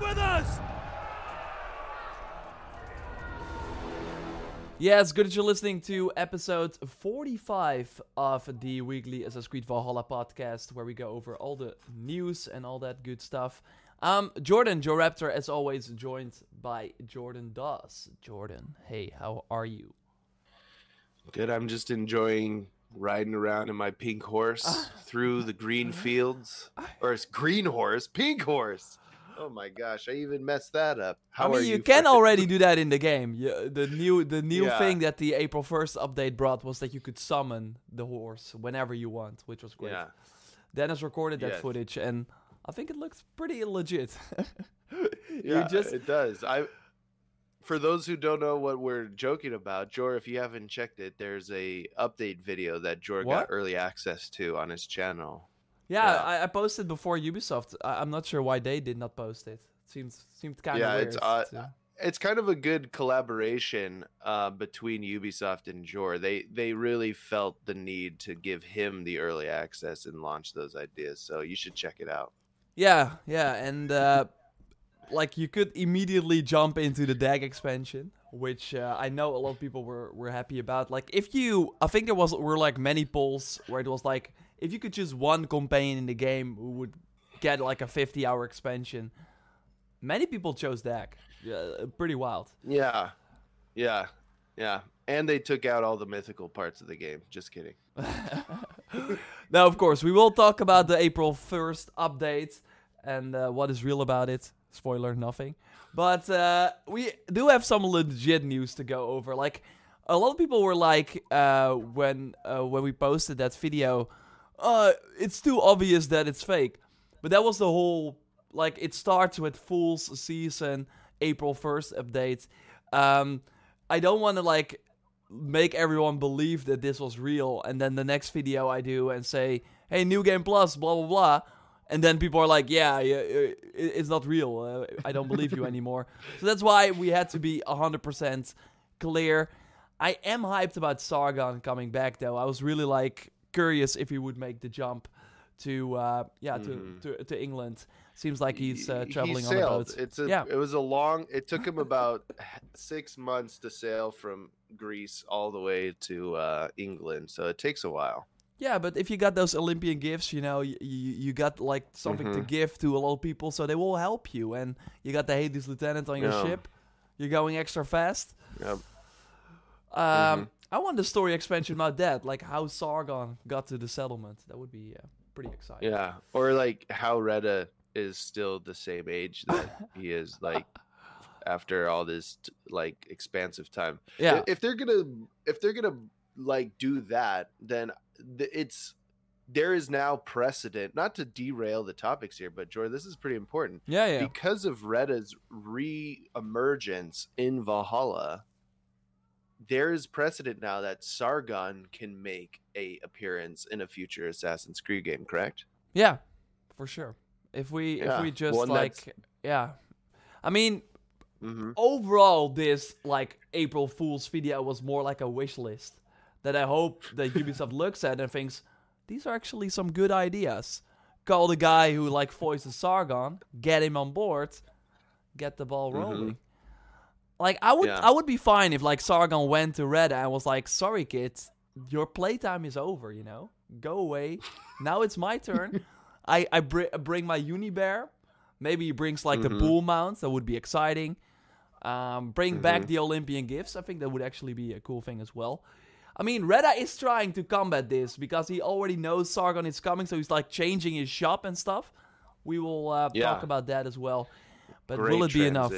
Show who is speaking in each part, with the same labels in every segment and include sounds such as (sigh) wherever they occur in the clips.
Speaker 1: with us!
Speaker 2: Yeah, it's good that you're listening to episode 45 of the weekly Assassin's Creed Valhalla podcast, where we go over all the news and all that good stuff. Um, Jordan, Jor Raptor, as always, joined by Jordan Doss. Jordan, hey, how are you?
Speaker 3: Good. I'm just enjoying riding around in my pink horse through the green fields, (laughs) or it's green horse, pink horse. Oh my gosh, I even messed that up. How
Speaker 2: I mean, you,
Speaker 3: you?
Speaker 2: can already do that in the game. You, the new, the new
Speaker 3: Yeah.
Speaker 2: thing that the April 1st update brought was that you could summon the horse whenever you want, which was great.
Speaker 3: Yeah.
Speaker 2: Dennis recorded that
Speaker 3: Yes.
Speaker 2: footage, and I think it looks pretty legit. (laughs)
Speaker 3: Yeah,
Speaker 2: just
Speaker 3: it does. I for those who don't know what we're joking about, Jor, if you haven't checked it, there's a update video that Jor
Speaker 2: What?
Speaker 3: got early access to on his channel.
Speaker 2: Yeah,
Speaker 3: Yeah.
Speaker 2: I, I posted before Ubisoft. I, I'm not sure why they did not post it. It seems seemed kind of
Speaker 3: Yeah,
Speaker 2: weird.
Speaker 3: it's, uh,
Speaker 2: to-
Speaker 3: It's kind of a good collaboration uh, between Ubisoft and Jor. They they really felt the need to give him the early access and launch those ideas. So you should check it out.
Speaker 2: yeah, yeah, and uh, like you could immediately jump into the DAG expansion, which uh, I know a lot of people were were happy about. Like if you, I think there was were like many polls where it was like if you could choose one campaign in the game who would get like a 50 hour expansion. Many people chose DAG. Yeah, pretty wild.
Speaker 3: Yeah, yeah, yeah. And they took out all the mythical parts of the game. Just kidding. (laughs)
Speaker 2: now, of course, we will talk about the April 1st update and uh, what is real about it. Spoiler, nothing. But uh, we do have some legit news to go over. Like, a lot of people were like, uh, when uh, when we posted that video, uh, it's too obvious that it's fake. But that was the whole, like, it starts with Fool's Season, April 1st update. Um, I don't want to, like, make everyone believe that this was real and then the next video I do and say, "Hey, new game plus, blah blah blah." And then people are like, "Yeah, it's not real. Uh, I don't believe you (laughs) anymore." So that's why we had to be 100% clear. I am hyped about Sargon coming back though. I was really like curious if he would make the jump to uh yeah, to, to to England. Seems like he's uh, traveling
Speaker 3: he
Speaker 2: on a boat.
Speaker 3: It's a,
Speaker 2: Yeah.
Speaker 3: It was a long. It took him (laughs) about six months to sail from Greece all the way to uh, England, so it takes a while.
Speaker 2: Yeah, but if you got those Olympian gifts, you know, you, you, you got like something to
Speaker 3: Mhm.
Speaker 2: give to a lot of people, so they will help you. And you got the Hades Lieutenant on your
Speaker 3: Yeah.
Speaker 2: ship. You're going extra fast.
Speaker 3: Yep.
Speaker 2: Um,
Speaker 3: Mhm.
Speaker 2: I want the story expansion about that, like how Sargon got to the settlement. That would be uh, pretty exciting.
Speaker 3: Yeah, or like how Reda is still the same age that (laughs) he is, like after all this like expansive time.
Speaker 2: Yeah.
Speaker 3: if they're gonna if they're gonna like do that then it's there is now precedent not to derail the topics here but Jordan this is pretty important
Speaker 2: Yeah, yeah.
Speaker 3: because of Reda's re-emergence in Valhalla there is precedent now that Sargon can make a appearance in a future Assassin's Creed game correct
Speaker 2: Yeah, for sure. If we if we just
Speaker 3: one
Speaker 2: like
Speaker 3: that's-
Speaker 2: yeah. I mean,
Speaker 3: mm-hmm.
Speaker 2: overall this like April Fool's video was more like a wish list that I hope that Ubisoft (laughs) looks at and thinks these are actually some good ideas. Call the guy who like voices Sargon, get him on board, get the ball
Speaker 3: Mhm.
Speaker 2: rolling. Like I would
Speaker 3: Yeah.
Speaker 2: I would be fine if like Sargon went to Red and was like, "Sorry kids, your playtime is over, you know. Go away. now it's my turn. (laughs) I I br- bring my uni bear. Maybe he brings like the
Speaker 3: Mhm.
Speaker 2: bull mount. That would be exciting. Um, bring back
Speaker 3: Mhm.
Speaker 2: the Olympian gifts. I think that would actually be a cool thing as well. I mean, Reda is trying to combat this because he already knows Sargon is coming, so he's like changing his shop and stuff. We will uh,
Speaker 3: Yeah.
Speaker 2: talk about that as well. But
Speaker 3: Great
Speaker 2: will it be enough?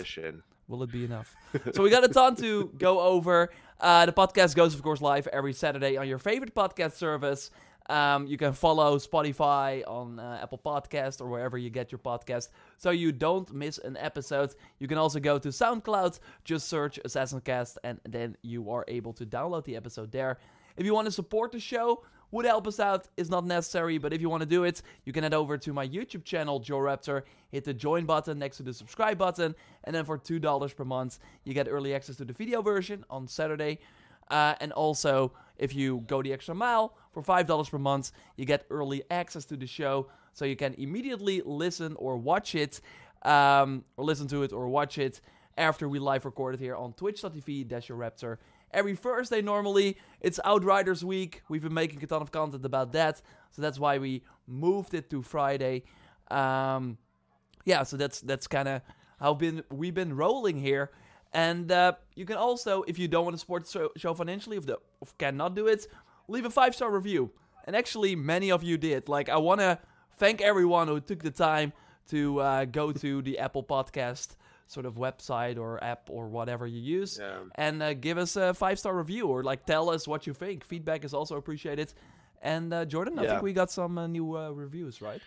Speaker 2: Will it be enough? so we got a ton to go over. Uh, the podcast goes, of course, live every Saturday on your favorite podcast service. Um, you can follow Spotify on uh, Apple Podcast or wherever you get your podcast, so you don't miss an episode. You can also go to SoundCloud, just search Assassin Cast, and then you are able to download the episode there. If you want to support the show, would help us out. It's not necessary, but if you want to do it, you can head over to my YouTube channel, Jor Raptor. Hit the join button next to the subscribe button, and then for two dollars per month, you get early access to the video version on Saturday. Uh, and also, if you go the extra mile for five dollars per month, you get early access to the show, so you can immediately listen or watch it um, or listen to it or watch it after we live record it here on twitch.tv raptor every Thursday normally. It's Outriders week. We've been making a ton of content about that, so that's why we moved it to Friday. Um, yeah, so that's that's kind of how been we've been rolling here. And uh, you can also, if you don't want to support the show financially, if, the, if cannot do it, leave a five star review. And actually, many of you did. Like, I want to thank everyone who took the time to uh, go to the Apple Podcast sort of website or app or whatever you use yeah. and uh, give us a five star review or like tell us what you think. Feedback is also appreciated. And uh, Jordan, I think we got some uh, new uh, reviews, right?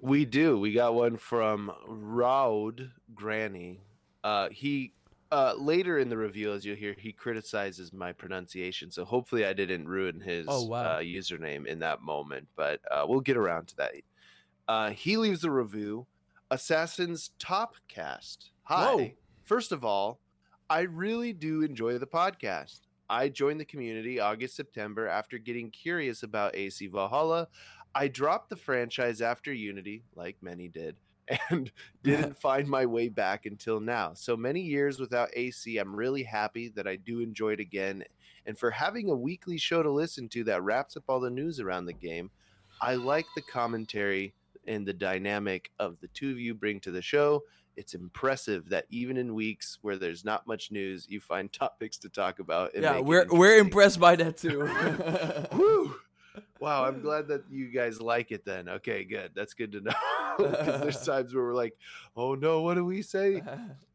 Speaker 3: We do. We got one from Raud Granny. Uh, he uh, later in the review, as you'll hear, he criticizes my pronunciation. So hopefully, I didn't ruin his oh, wow. uh, username in that moment. But uh, we'll get around to that. Uh, he leaves a review. Assassin's Top Cast. Hi. Whoa. First of all, I really do enjoy the podcast. I joined the community August September after getting curious about AC Valhalla. I dropped the franchise after Unity, like many did, (laughs) and (laughs) didn't find my way back until now. So many years without AC, I'm really happy that I do enjoy it again. And for having a weekly show to listen to that wraps up all the news around the game, I like the commentary and the dynamic of the two of you bring to the show. It's impressive that even in weeks where there's not much news, you find (laughs) topics to talk about.
Speaker 2: yeah, we're we're impressed by that too. (laughs)
Speaker 3: Woo! Wow, I'm glad that you guys like it. Then, okay, good. That's good to (laughs) know. Because there's times where we're like, "Oh no, what do we say?"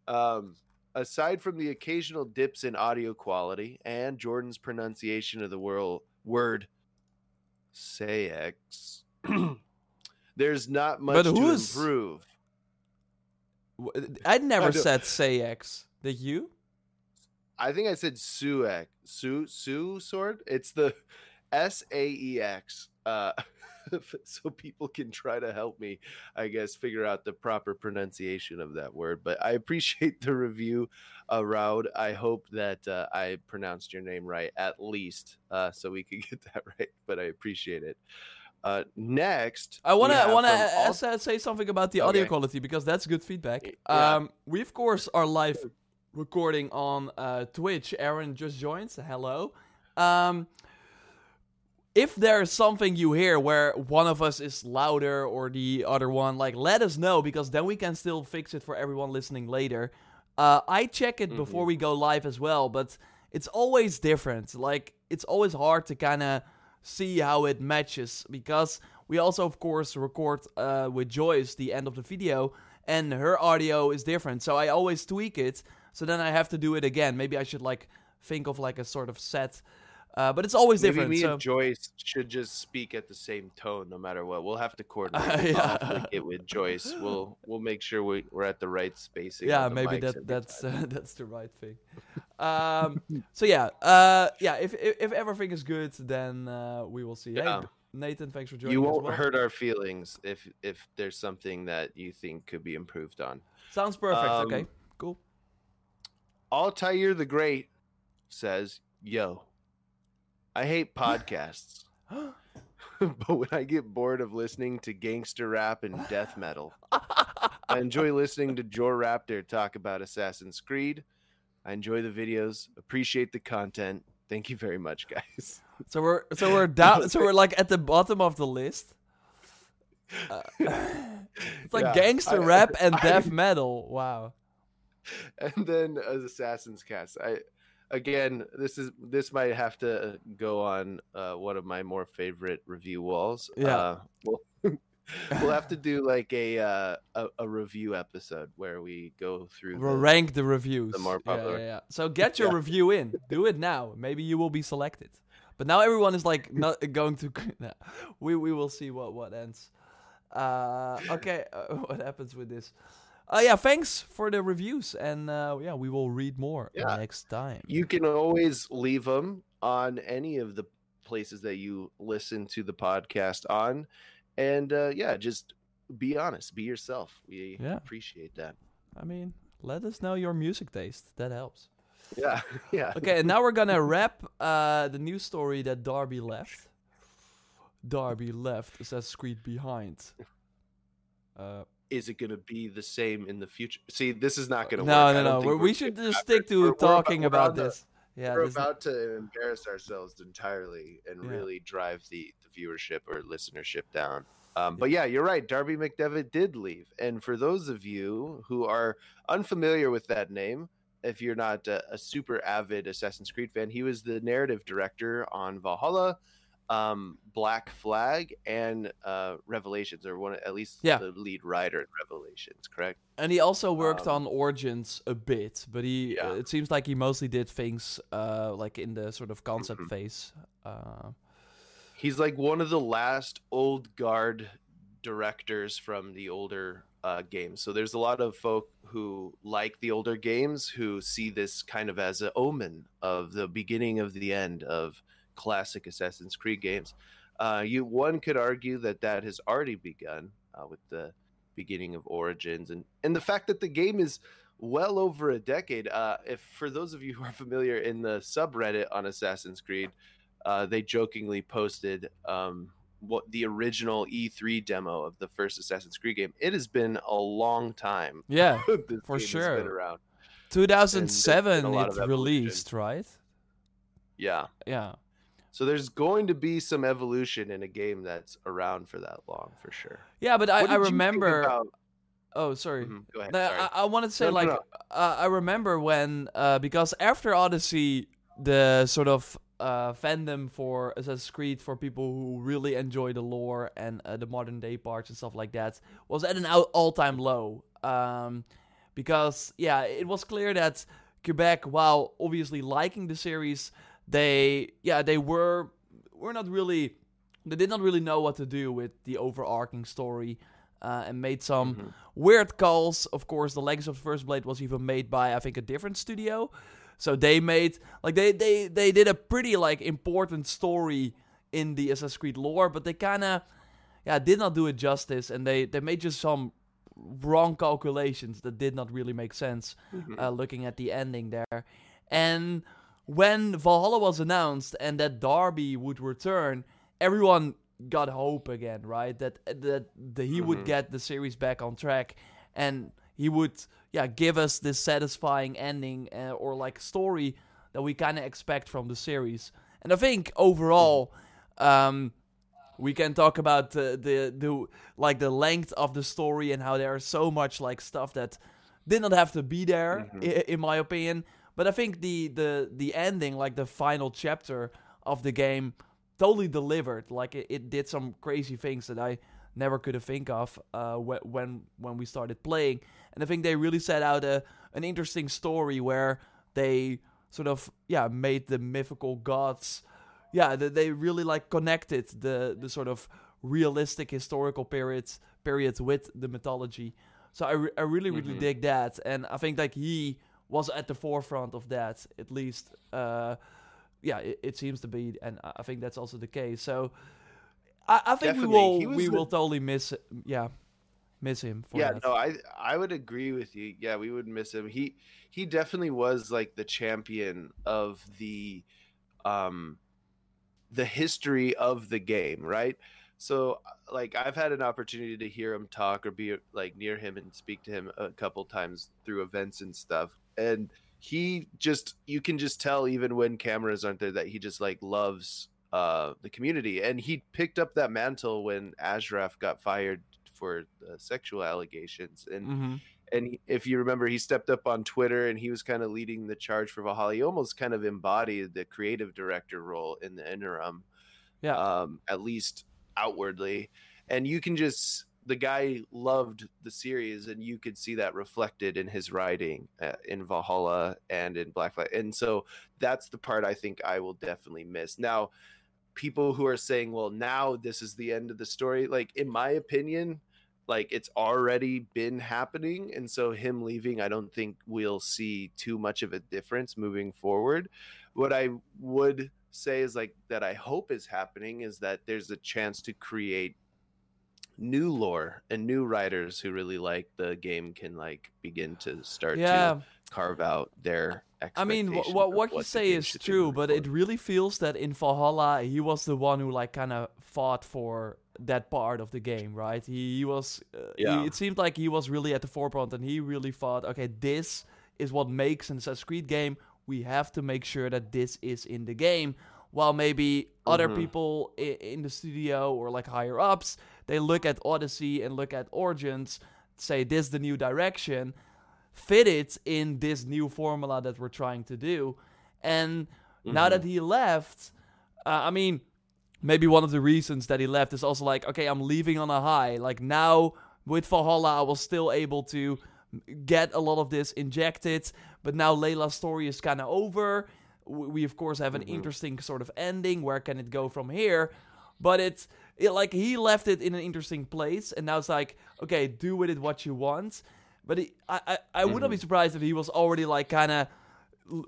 Speaker 3: Um, aside from the occasional dips in audio quality and Jordan's pronunciation of the word word "sayx," (clears throat) there's not much to improve.
Speaker 2: I'd never said sayx. Did you?
Speaker 3: I think I said suex. Su su sword. It's the S A E X. Uh, (laughs) so people can try to help me, I guess, figure out the proper pronunciation of that word. But I appreciate the review, uh, Raud. I hope that uh, I pronounced your name right at least, uh, so we could (laughs) get that right. But I appreciate it. Uh, next,
Speaker 2: I want to want to say something about the audio quality because that's good feedback. Yeah. Um, we of course are live recording on uh, Twitch. Aaron just joined. So hello. Um, if there's something you hear where one of us is louder or the other one, like let us know because then we can still fix it for everyone listening later. Uh, I check it mm-hmm. before we go live as well, but it's always different. Like it's always hard to kind of see how it matches because we also of course record uh, with Joyce the end of the video and her audio is different. So I always tweak it. So then I have to do it again. Maybe I should like think of like a sort of set. Uh, but it's always
Speaker 3: Maybe
Speaker 2: different.
Speaker 3: Me
Speaker 2: so.
Speaker 3: and Joyce should just speak at the same tone, no matter what. We'll have to (laughs) coordinate. Uh, yeah. it with Joyce. We'll we'll make sure we, we're at the right spacing.
Speaker 2: Yeah, maybe that that's uh, (laughs) that's the right thing. Um, so yeah, uh, yeah. If, if, if everything is good, then uh, we will see. Yeah. Hey, Nathan, thanks for joining.
Speaker 3: You won't
Speaker 2: well.
Speaker 3: hurt our feelings if if there's something that you think could be improved on.
Speaker 2: Sounds perfect. Um, okay, cool.
Speaker 3: Altair the Great says, "Yo, I hate podcasts." (laughs) but when I get bored of listening to gangster rap and death metal, I enjoy listening to Jor Raptor talk about Assassin's Creed, I enjoy the videos, appreciate the content. Thank you very much, guys.
Speaker 2: So we're so we're down. so we're like at the bottom of the list. Uh, (laughs) it's like yeah, gangster I, rap (laughs) and I, death metal. Wow.
Speaker 3: And then as Assassin's Cast, I again this is this might have to go on uh, one of my more favorite review walls.
Speaker 2: Yeah. Uh,
Speaker 3: well, (laughs) we'll have to do like a, uh, a, a review episode where we go through.
Speaker 2: We'll the, rank the reviews.
Speaker 3: The more popular.
Speaker 2: Yeah, yeah, yeah. So get your review in. Do it now. Maybe you will be selected. But now everyone is like not (laughs) going to. (laughs) we we will see what what ends. Uh, okay, uh, what happens with this? Uh, yeah, thanks for the reviews, and uh, yeah, we will read more yeah. next time.
Speaker 3: You can always leave them on any of the places that you listen to the podcast on and uh, yeah, just be honest, be yourself. We yeah. appreciate that.
Speaker 2: I mean, let us know your music taste. That helps.
Speaker 3: Yeah, (laughs) yeah.
Speaker 2: Okay, and now we're gonna wrap uh, the news story that Darby left. Darby left Assassin's Creed behind. Uh,
Speaker 3: is it going to be the same in the future? See, this is not going to
Speaker 2: no,
Speaker 3: work.
Speaker 2: No, no, no. We should just stick to
Speaker 3: we're-
Speaker 2: talking
Speaker 3: about- we're
Speaker 2: about
Speaker 3: the-
Speaker 2: this. Yeah,
Speaker 3: we're
Speaker 2: this-
Speaker 3: about to embarrass ourselves entirely and
Speaker 2: Yeah.
Speaker 3: really drive the, the viewership or listenership down. Um, but yeah, you're right. Darby McDevitt did leave. And for those of you who are unfamiliar with that name, if you're not a, a super avid Assassin's Creed fan, he was the narrative director on Valhalla, um, Black Flag, and uh, Revelations, or one at least
Speaker 2: Yeah.
Speaker 3: the lead writer in Revelations. Correct?
Speaker 2: And he also worked
Speaker 3: Um,
Speaker 2: on Origins a bit, but he
Speaker 3: Yeah.
Speaker 2: uh, it seems like he mostly did things uh, like in the sort of concept
Speaker 3: Mhm.
Speaker 2: phase. Uh,
Speaker 3: He's like one of the last old guard directors from the older uh, games. So there's a lot of folk who like the older games who see this kind of as an omen of the beginning of the end of classic Assassin's Creed games. Uh, you one could argue that that has already begun uh, with the beginning of Origins and and the fact that the game is well over a decade. Uh, if for those of you who are familiar in the subreddit on Assassin's Creed, uh, they jokingly posted um, what the original E3 demo of the first Assassin's Creed game. It has been a long time. (laughs)
Speaker 2: yeah, (laughs) For sure.
Speaker 3: been around.
Speaker 2: 2007 it released, right?
Speaker 3: Yeah.
Speaker 2: Yeah.
Speaker 3: So there's going to be some evolution in a game that's around for that long, for sure.
Speaker 2: Yeah, but I, I
Speaker 3: did you think
Speaker 2: remember.
Speaker 3: about-
Speaker 2: Oh, sorry.
Speaker 3: Mhm, Go ahead. Sorry.
Speaker 2: I, I wanted to say
Speaker 3: No, no,
Speaker 2: like
Speaker 3: no.
Speaker 2: Uh, I remember when uh, because after Odyssey, the sort of uh, fandom for Assassin's Creed for people who really enjoy the lore and uh, the modern day parts and stuff like that was at an all time low. Um, because yeah, it was clear that Quebec, while obviously liking the series, they yeah they were were not really they did not really know what to do with the overarching story. Uh, and made some
Speaker 3: Mhm.
Speaker 2: weird calls. Of course, the Legacy of the First Blade was even made by I think a different studio. So they made like they they they did a pretty like important story in the Assassin's Creed lore, but they kind of yeah did not do it justice, and they they made just some wrong calculations that did not really make sense.
Speaker 3: Mhm.
Speaker 2: Uh, looking at the ending there, and when Valhalla was announced and that Darby would return, everyone got hope again, right? That that, that he would
Speaker 3: Mhm.
Speaker 2: get the series back on track, and he would yeah give us this satisfying ending uh, or like story that we kind of expect from the series. And I think overall, um, we can talk about the, the the like the length of the story and how there is so much like stuff that did not have to be there,
Speaker 3: Mhm.
Speaker 2: i- in my opinion. But I think the the the ending, like the final chapter of the game, totally delivered. Like it, it did some crazy things that I never could have think of uh, wh- when when we started playing. And I think they really set out a an interesting story where they sort of yeah made the mythical gods. Yeah, they, they really like connected the the sort of realistic historical periods periods with the mythology. So I, re- I really really
Speaker 3: Mhm.
Speaker 2: dig that, and I think like he was at the forefront of that at least. Uh, yeah, it, it seems to be, and I think that's also the case. So I, I think
Speaker 3: Definitely.
Speaker 2: we will we
Speaker 3: the-
Speaker 2: will totally miss yeah miss him for
Speaker 3: yeah
Speaker 2: that.
Speaker 3: no i i would agree with you yeah we would miss him he he definitely was like the champion of the um the history of the game right so like i've had an opportunity to hear him talk or be like near him and speak to him a couple times through events and stuff and he just you can just tell even when cameras aren't there that he just like loves uh the community. And he picked up that mantle when Ashraf got fired for uh, sexual allegations. And
Speaker 2: hmm
Speaker 3: and if you remember he stepped up on twitter and he was kind of leading the charge for valhalla. He almost kind of embodied the creative director role in the interim
Speaker 2: Yeah.
Speaker 3: um at least outwardly. And you can just the guy loved the series and you could see that reflected in his writing uh, in valhalla and in black and so that's the part i think i will definitely miss. Now people who are saying well now this is the end of the story like in my opinion like it's already been happening. And so him leaving i don't think we'll see too much of a difference moving forward. What i would say is like that i hope is happening is that there's a chance to create new lore and new writers who really like the game can like begin to start
Speaker 2: Yeah,
Speaker 3: to carve out their
Speaker 2: I mean, what what you say is true, but it really feels that in Valhalla he was the one who like kind of fought for that part of the game, right? He, he was. Uh, he-
Speaker 3: Yeah.
Speaker 2: it seemed like he was really at the forefront, and he really thought, okay, this is what makes an Assassin's Creed game. We have to make sure that this is in the game. While maybe other
Speaker 3: Mhm.
Speaker 2: people i- in the studio or like higher ups, they look at Odyssey and look at Origins, say this is the new direction, fit it in this new formula that we're trying to do. And now
Speaker 3: Mhm.
Speaker 2: that he left, uh, I mean, maybe one of the reasons that he left is also like, okay, I'm leaving on a high. Like now with Valhalla, I was still able to get a lot of this injected, but now Layla's story is kind of over. We of course have an
Speaker 3: Mhm.
Speaker 2: interesting sort of ending. Where can it go from here? But it's it, like he left it in an interesting place, and now it's like, okay, do with it what you want. But he, I, I, I would not be surprised if he was already like kind of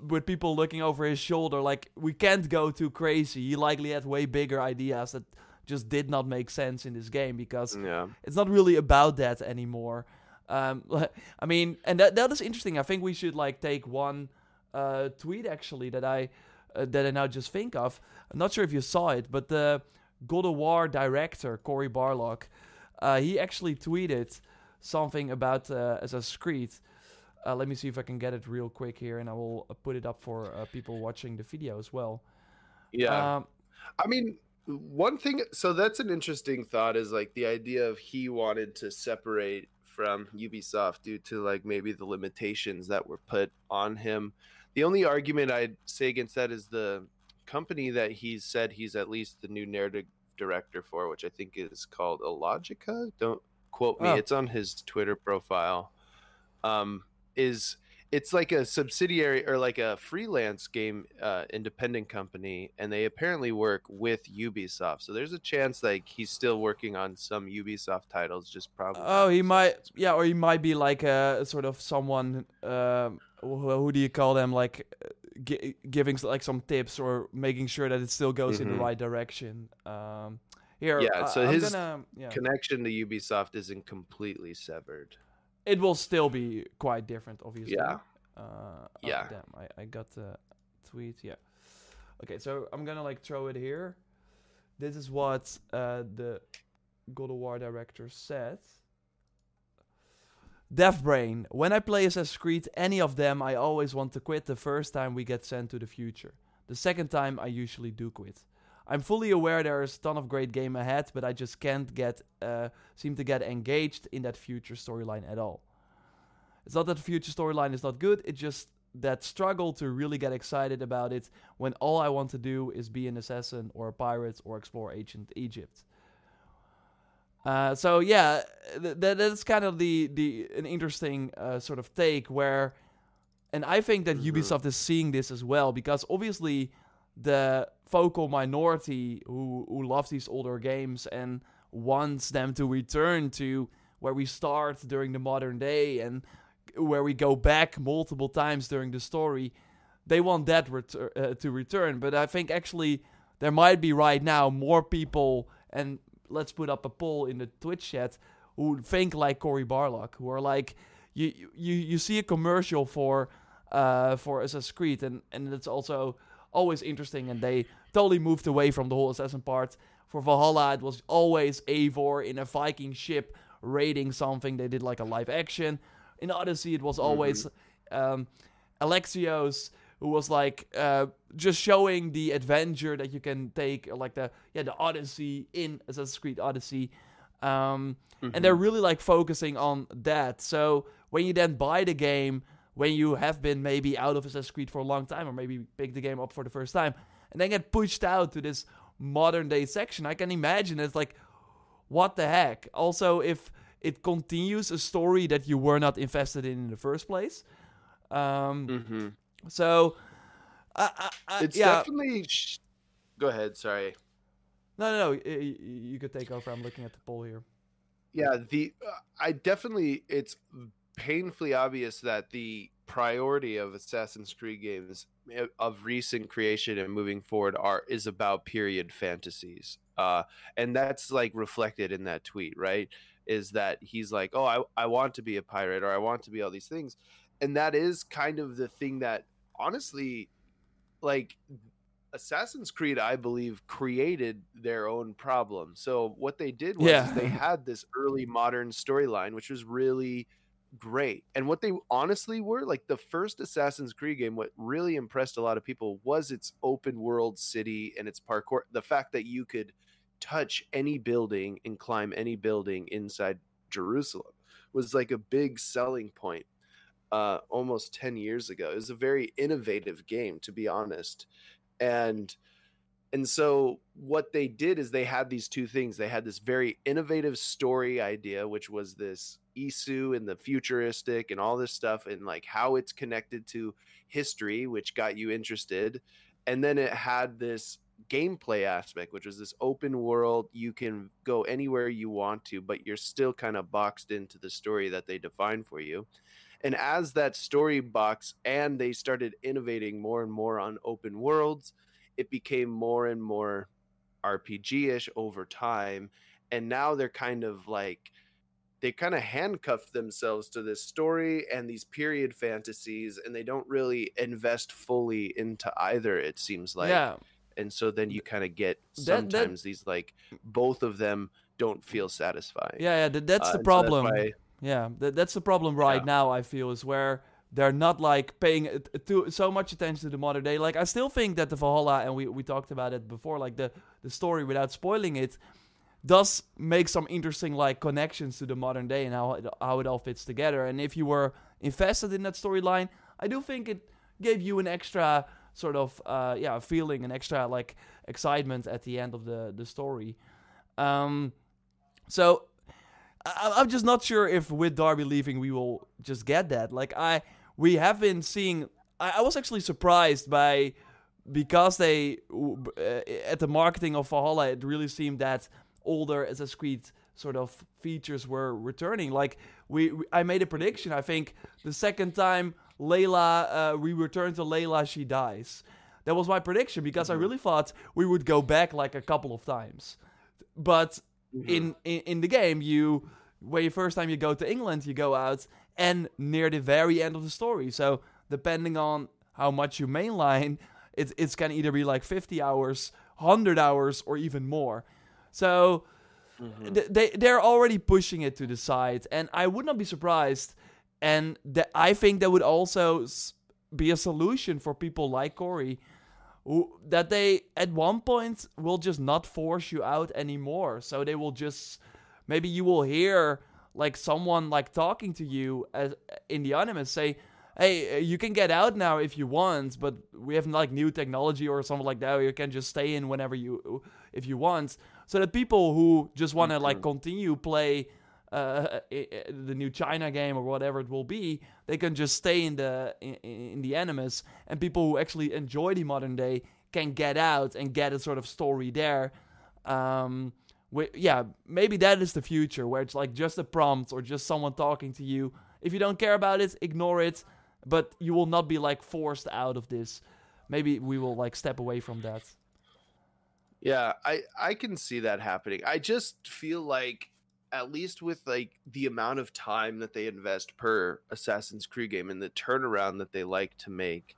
Speaker 2: with people looking over his shoulder. Like we can't go too crazy. He likely had way bigger ideas that just did not make sense in this game because
Speaker 3: Yeah.
Speaker 2: it's not really about that anymore. Um, (laughs) I mean, and that that is interesting. I think we should like take one uh, tweet actually that I uh, that I now just think of. I'm not sure if you saw it, but the God of War director Cory Barlog, uh, he actually tweeted something about uh, Assassin's Creed. Uh, let me see if I can get it real quick here, and I will uh, put it up for uh, people watching the video as well.
Speaker 3: Yeah.
Speaker 2: Um,
Speaker 3: I mean, one thing. So that's an interesting thought. Is like the idea of he wanted to separate from Ubisoft due to like maybe the limitations that were put on him. The only argument I'd say against that is the company that he's said he's at least the new narrative director for, which I think is called Illogica. Don't quote me.
Speaker 2: Oh.
Speaker 3: It's on his Twitter profile. Um, is it's like a subsidiary or like a freelance game uh, independent company and they apparently work with ubisoft so there's a chance like he's still working on some ubisoft titles just probably
Speaker 2: Oh, he might, yeah, or he might be like a sort of someone. Um, who, who do you call them? Like uh, gi- giving s- like some tips or making sure that it still goes in the
Speaker 3: Mhm.
Speaker 2: right direction. Um, here,
Speaker 3: Yeah, so his
Speaker 2: gonna, yeah,
Speaker 3: connection to ubisoft isn't completely severed
Speaker 2: it will still be quite different, obviously.
Speaker 3: Yeah.
Speaker 2: Uh, oh,
Speaker 3: Yeah.
Speaker 2: damn, I, I got the tweet. Yeah. Okay, so I'm gonna like throw it here. This is what uh, the God of War director said. Deaf Brain. When I play Assassin's Creed, any of them, I always want to quit the first time we get sent to the future. The second time, I usually do quit. I'm fully aware there's a ton of great game ahead, but I just can't get, uh, seem to get engaged in that future storyline at all. It's not that the future storyline is not good, it's just that struggle to really get excited about it when all I want to do is be an assassin or a pirate or explore ancient Egypt. Uh, so yeah, th- th- that's kind of the the an interesting uh, sort of take where, and I think that
Speaker 3: Mhm.
Speaker 2: Ubisoft is seeing this as well because obviously the vocal minority who who loves these older games and wants them to return to where we start during the modern day and where we go back multiple times during the story, they want that retur- uh, to return. But I think actually there might be right now more people, and let's put up a poll in the Twitch chat, who think like Cory Barlog, who are like, you you you see a commercial for uh for Assassin's Creed, and and it's also always interesting, and they totally moved away from the whole assassin part. For Valhalla, it was always Eivor in a Viking ship raiding something. They did like a live action. In Odyssey, it was always um, Alexios who was like uh, just showing the adventure that you can take, like the yeah the Odyssey in Assassin's Creed Odyssey, um, and they're really like focusing on that. So when you then buy the game, when you have been maybe out of Assassin's Creed for a long time, or maybe pick the game up for the first time, and then get pushed out to this modern day section, I can imagine it's like, what the heck? Also, if it continues a story that you were not invested in in the first place. Um,
Speaker 3: hmm
Speaker 2: so, I, I, I,
Speaker 3: it's
Speaker 2: yeah,
Speaker 3: definitely sh- go ahead sorry
Speaker 2: no, no, no. y- y- You could take over. I'm looking at the poll here.
Speaker 3: yeah the uh, i definitely it's painfully obvious that the priority of assassin's creed games uh, of recent creation and moving forward are is about period fantasies uh and that's like reflected in that tweet right is that he's like oh i, I want to be a pirate or i want to be all these things and that is kind of the thing that honestly like Assassin's Creed, I believe, created their own problem. So what they did was
Speaker 2: Yeah.
Speaker 3: they (laughs) had this early modern storyline, which was really great. And what they honestly were like the first Assassin's Creed game, what really impressed a lot of people was its open world city and its parkour. The fact that you could touch any building and climb any building inside Jerusalem was like a big selling point uh, almost 10 years ago. It was a very innovative game, to be honest. And and so what they did is they had these two things. They had this very innovative story idea, which was this Isu and the futuristic and all this stuff, and like how it's connected to history, which got you interested. And then it had this gameplay aspect, which was this open world. You can go anywhere you want to, but you're still kind of boxed into the story that they define for you. And as that story box and they started innovating more and more on open worlds, it became more and more RPG ish over time. And now they're kind of like, they kind of handcuffed themselves to this story and these period fantasies, and they don't really invest fully into either, it seems like.
Speaker 2: yeah.
Speaker 3: And so then you kind of get
Speaker 2: That- that-
Speaker 3: sometimes these like both of them don't feel satisfying.
Speaker 2: Yeah, yeah, th- that's
Speaker 3: Uh,
Speaker 2: the
Speaker 3: and so
Speaker 2: problem. Yeah, th- that's the problem right
Speaker 3: Yeah.
Speaker 2: now. I feel is where they're not like paying it- to so much attention to the modern day. Like I still think that the Valhalla, and we we talked about it before, like the the story without spoiling it, does make some interesting like connections to the modern day and how it, how it all fits together. And if you were invested in that storyline, I do think it gave you an extra sort of uh, yeah feeling, an extra like excitement at the end of the the story. Um, so I, I'm just not sure if with Darby leaving we will just get that. Like I, we have been seeing. I, I was actually surprised by because they uh, at the marketing of Valhalla, it really seemed that older Assassin's Creed sort of features were returning. Like we, we I made a prediction. I think the second time Layla, uh, we return to Layla, she dies. That was my prediction because I really thought we would go back like a couple of times. But in, in in the game you when you first time you go to England you go out and near the very end of the story. So depending on how much you mainline it, it's can either be like 50 hours 100 hours or even more. So
Speaker 3: Mhm.
Speaker 2: th- they they're already pushing it to the side and I would not be surprised and that I think that would also s- be a solution for people like Cory who, that they at one point will just not force you out anymore. So they will just maybe you will hear like someone like talking to you as in the anime say, "Hey, uh, you can get out now if you want, but we have like new technology or something like that. You can just stay in whenever you if you want." So that people who just want to like continue play uh, the new China game or whatever it will be, they can just stay in the in, in the animus, and people who actually enjoy the modern day can get out and get a sort of story there. Um, yeah, maybe that is the future where it's like just a prompt or just someone talking to you. If you don't care about it, ignore it, but you will not be like forced out of this. Maybe we will like step away from that.
Speaker 3: Yeah, I I can see that happening. I just feel like at least with like the amount of time that they invest per Assassin's Creed game and the turnaround that they like to make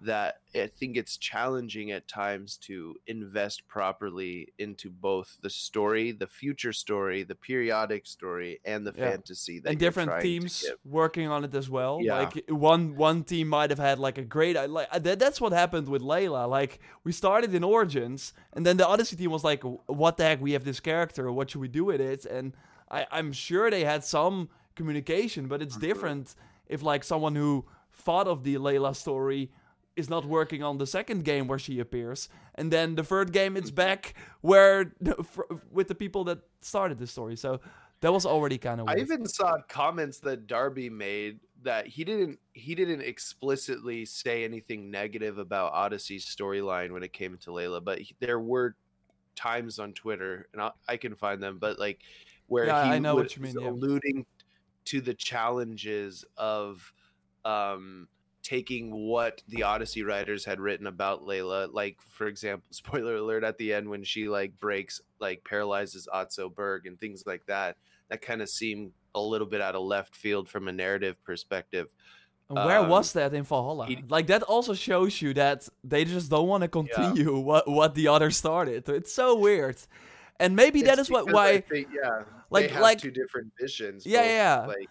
Speaker 3: that I think it's challenging at times to invest properly into both the story, the future story, the periodic story and the
Speaker 2: Yeah.
Speaker 3: fantasy that
Speaker 2: and different teams working on it as well.
Speaker 3: Yeah.
Speaker 2: Like one one team might have had like a great like that, that's what happened with Layla. Like we started in Origins, and then the Odyssey team was like, "What the heck? We have this character. What should we do with it?" And I, I'm sure they had some communication, but it's
Speaker 3: Mhm.
Speaker 2: different if like someone who thought of the Layla story is not working on the second game where she appears, and then the third game it's back where with the people that started the story. So that was already kind of
Speaker 3: I even saw comments that Darby made that he didn't he didn't explicitly say anything negative about Odyssey's storyline when it came to Layla, but he, there were times on Twitter and I, I can find them, but like where
Speaker 2: Yeah,
Speaker 3: he
Speaker 2: I know
Speaker 3: would-
Speaker 2: what you mean,
Speaker 3: was
Speaker 2: yeah.
Speaker 3: alluding to the challenges of um taking what the Odyssey writers had written about Layla, like for example, (laughs) spoiler alert at the end when she like breaks, like paralyzes Otso Berg and things like that. That kind of seemed a little bit out of left field from a narrative perspective.
Speaker 2: And Where
Speaker 3: Um,
Speaker 2: was that in Valhalla?
Speaker 3: he-
Speaker 2: like that also shows you that they just don't want to continue (laughs) what what the other started. It's so weird, and maybe that
Speaker 3: It's
Speaker 2: is what why
Speaker 3: think, yeah,
Speaker 2: like-
Speaker 3: they have
Speaker 2: like-
Speaker 3: two different visions.
Speaker 2: Yeah,
Speaker 3: both,
Speaker 2: yeah.
Speaker 3: Like,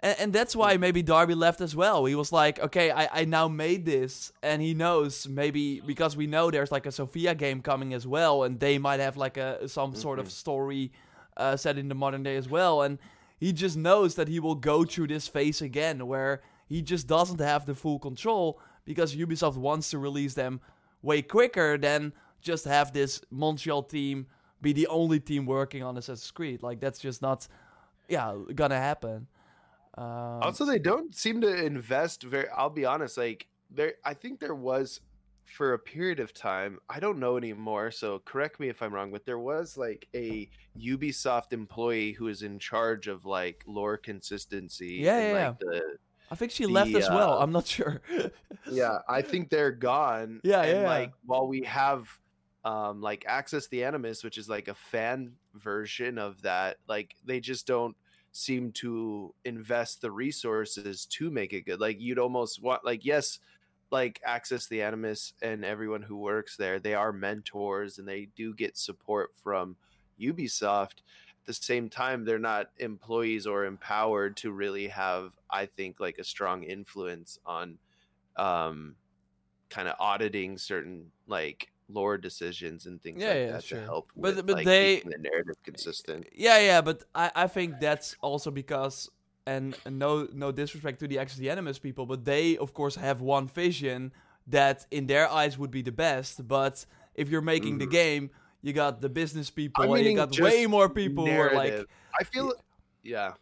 Speaker 2: And, and that's why maybe Darby left as well. He was like, okay, I, I now made this. And he knows maybe because we know there's like a Sofia game coming as well. And they might have like a some sort of
Speaker 3: Mhm.
Speaker 2: story uh, set in the modern day as well. And he just knows that he will go through this phase again where he just doesn't have the full control because Ubisoft wants to release them way quicker than just have this Montreal team be the only team working on Assassin's Creed. Like, that's just not, yeah, gonna happen. Um,
Speaker 3: also, they don't seem to invest very. I'll be honest. Like there, I think there was for a period of time. I don't know anymore. So correct me if I'm wrong. But there was like a Ubisoft employee who is in charge of like lore consistency.
Speaker 2: Yeah,
Speaker 3: and,
Speaker 2: yeah,
Speaker 3: like, The,
Speaker 2: I think she
Speaker 3: the,
Speaker 2: left as well.
Speaker 3: uh,
Speaker 2: I'm not sure.
Speaker 3: yeah, I think they're gone. (laughs)
Speaker 2: Yeah,
Speaker 3: and
Speaker 2: yeah.
Speaker 3: Like while we have um like Access the Animus, which is like a fan version of that, like they just don't seem to invest the resources to make it good. Like you'd almost want like yes, like Access the Animus and everyone who works there, they are mentors and they do get support from Ubisoft. At the same time, they're not employees or empowered to really have, I think, like a strong influence on um kind of auditing certain like lore decisions and things
Speaker 2: Yeah,
Speaker 3: like
Speaker 2: yeah,
Speaker 3: that
Speaker 2: sure.
Speaker 3: to help
Speaker 2: But-
Speaker 3: with,
Speaker 2: but
Speaker 3: like,
Speaker 2: they-
Speaker 3: the narrative consistent.
Speaker 2: yeah, yeah, but I, I think that's also because, and no no disrespect to the Access the Animus people, but they of course have one vision that in their eyes would be the best. But if you're making the
Speaker 3: Mhm.
Speaker 2: game, you got the business people, and you got way more people who are like
Speaker 3: I feel yeah.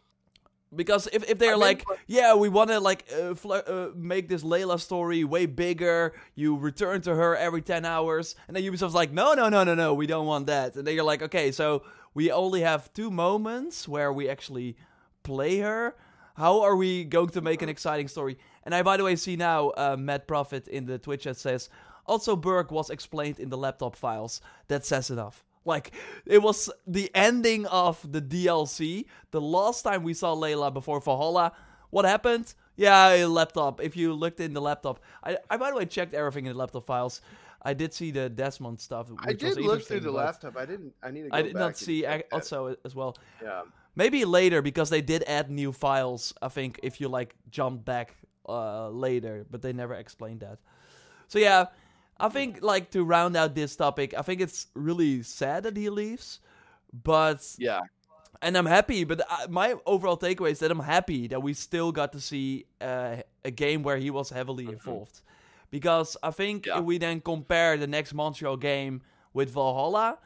Speaker 2: Because if, if they're
Speaker 3: I mean,
Speaker 2: like,
Speaker 3: but-
Speaker 2: yeah, we want to like uh, fl- uh, make this Layla story way bigger. You return to her every ten hours, and then Ubisoft's like, no, no, no, no, no, we don't want that. And then you're like, okay, so we only have two moments where we actually play her. How are we going to make an exciting story? And I, by the way, see now uh, Matt Profit in the Twitch that says, Otso Berg was explained in the laptop files. That says enough. Like, it was the ending of the DLC. The last time we saw Layla before Valhalla, what happened? Yeah, a laptop. If you looked in the laptop, I, I by the way checked everything in the laptop files. I did see the Desmond stuff. Which
Speaker 3: I
Speaker 2: was
Speaker 3: did look through the laptop. I didn't. I need to. Go back.
Speaker 2: I did not see
Speaker 3: check
Speaker 2: also as well.
Speaker 3: Yeah.
Speaker 2: Maybe later because they did add new files. I think if you like jump back uh, later, but they never explained that. So yeah, I think like to round out this topic, I think it's really sad that he leaves, but
Speaker 3: Yeah.
Speaker 2: and I'm happy. But uh, my overall takeaway is that I'm happy that we still got to see uh, a game where he was heavily involved, because I think
Speaker 3: Mm-hmm. Yeah.
Speaker 2: if we then compare the next Montreal game with Valhalla.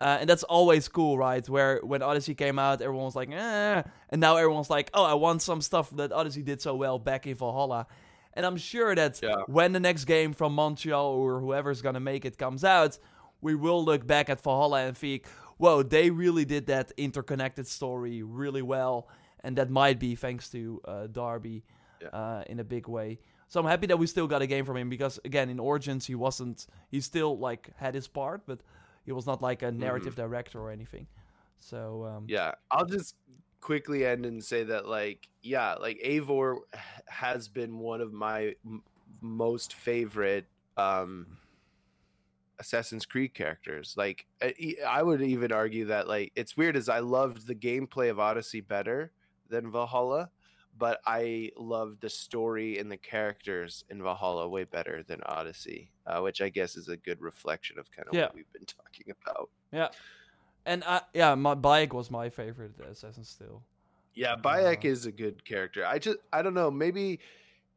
Speaker 2: Uh, and that's always cool, right? Where when Odyssey came out, everyone was like, eh. And now everyone's like, oh, I want some stuff that Odyssey did so well back in Valhalla. And I'm sure that
Speaker 3: Yeah.
Speaker 2: when the next game from Montreal or whoever's going to make it comes out, we will look back at Valhalla and think, whoa, they really did that interconnected story really well. And that might be thanks to uh, Darby
Speaker 3: Yeah.
Speaker 2: uh, in a big way. So I'm happy that we still got a game from him because, again, in Origins, he wasn't, he still like had his part, but he was not like a narrative director or anything. So, um,
Speaker 3: Yeah, I'll just quickly end and say that, like, yeah, like Eivor has been one of my m- most favorite um Assassin's Creed characters. Like, I would even argue that, like, it's weird as I loved the gameplay of Odyssey better than Valhalla, but I loved the story and the characters in Valhalla way better than Odyssey, uh, which I guess is a good reflection of kind of
Speaker 2: Yeah.
Speaker 3: what we've been talking about.
Speaker 2: And I, yeah, my Bayek was my favorite assassin still.
Speaker 3: Yeah, Bayek
Speaker 2: Uh,
Speaker 3: is a good character. I just I don't know, maybe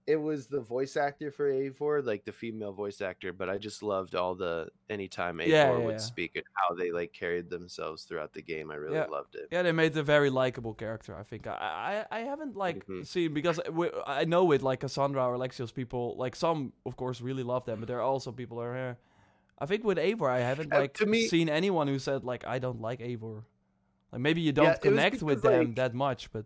Speaker 3: it was the voice actor for Eivor, like the female voice actor, but I just loved all the anytime Eivor
Speaker 2: Yeah, yeah,
Speaker 3: would
Speaker 2: yeah.
Speaker 3: speak and how they like carried themselves throughout the game. I really loved it.
Speaker 2: Yeah, they made a very likable character. I think I I, I haven't like
Speaker 3: Mhm.
Speaker 2: seen because I know with like Cassandra or Alexios people like some of course really love them, but there are also people who are here. I think with Eivor I haven't
Speaker 3: Uh,
Speaker 2: like
Speaker 3: me-
Speaker 2: seen anyone who said like I don't like Eivor. Like maybe you don't
Speaker 3: Yeah,
Speaker 2: connect with
Speaker 3: because,
Speaker 2: them that much, but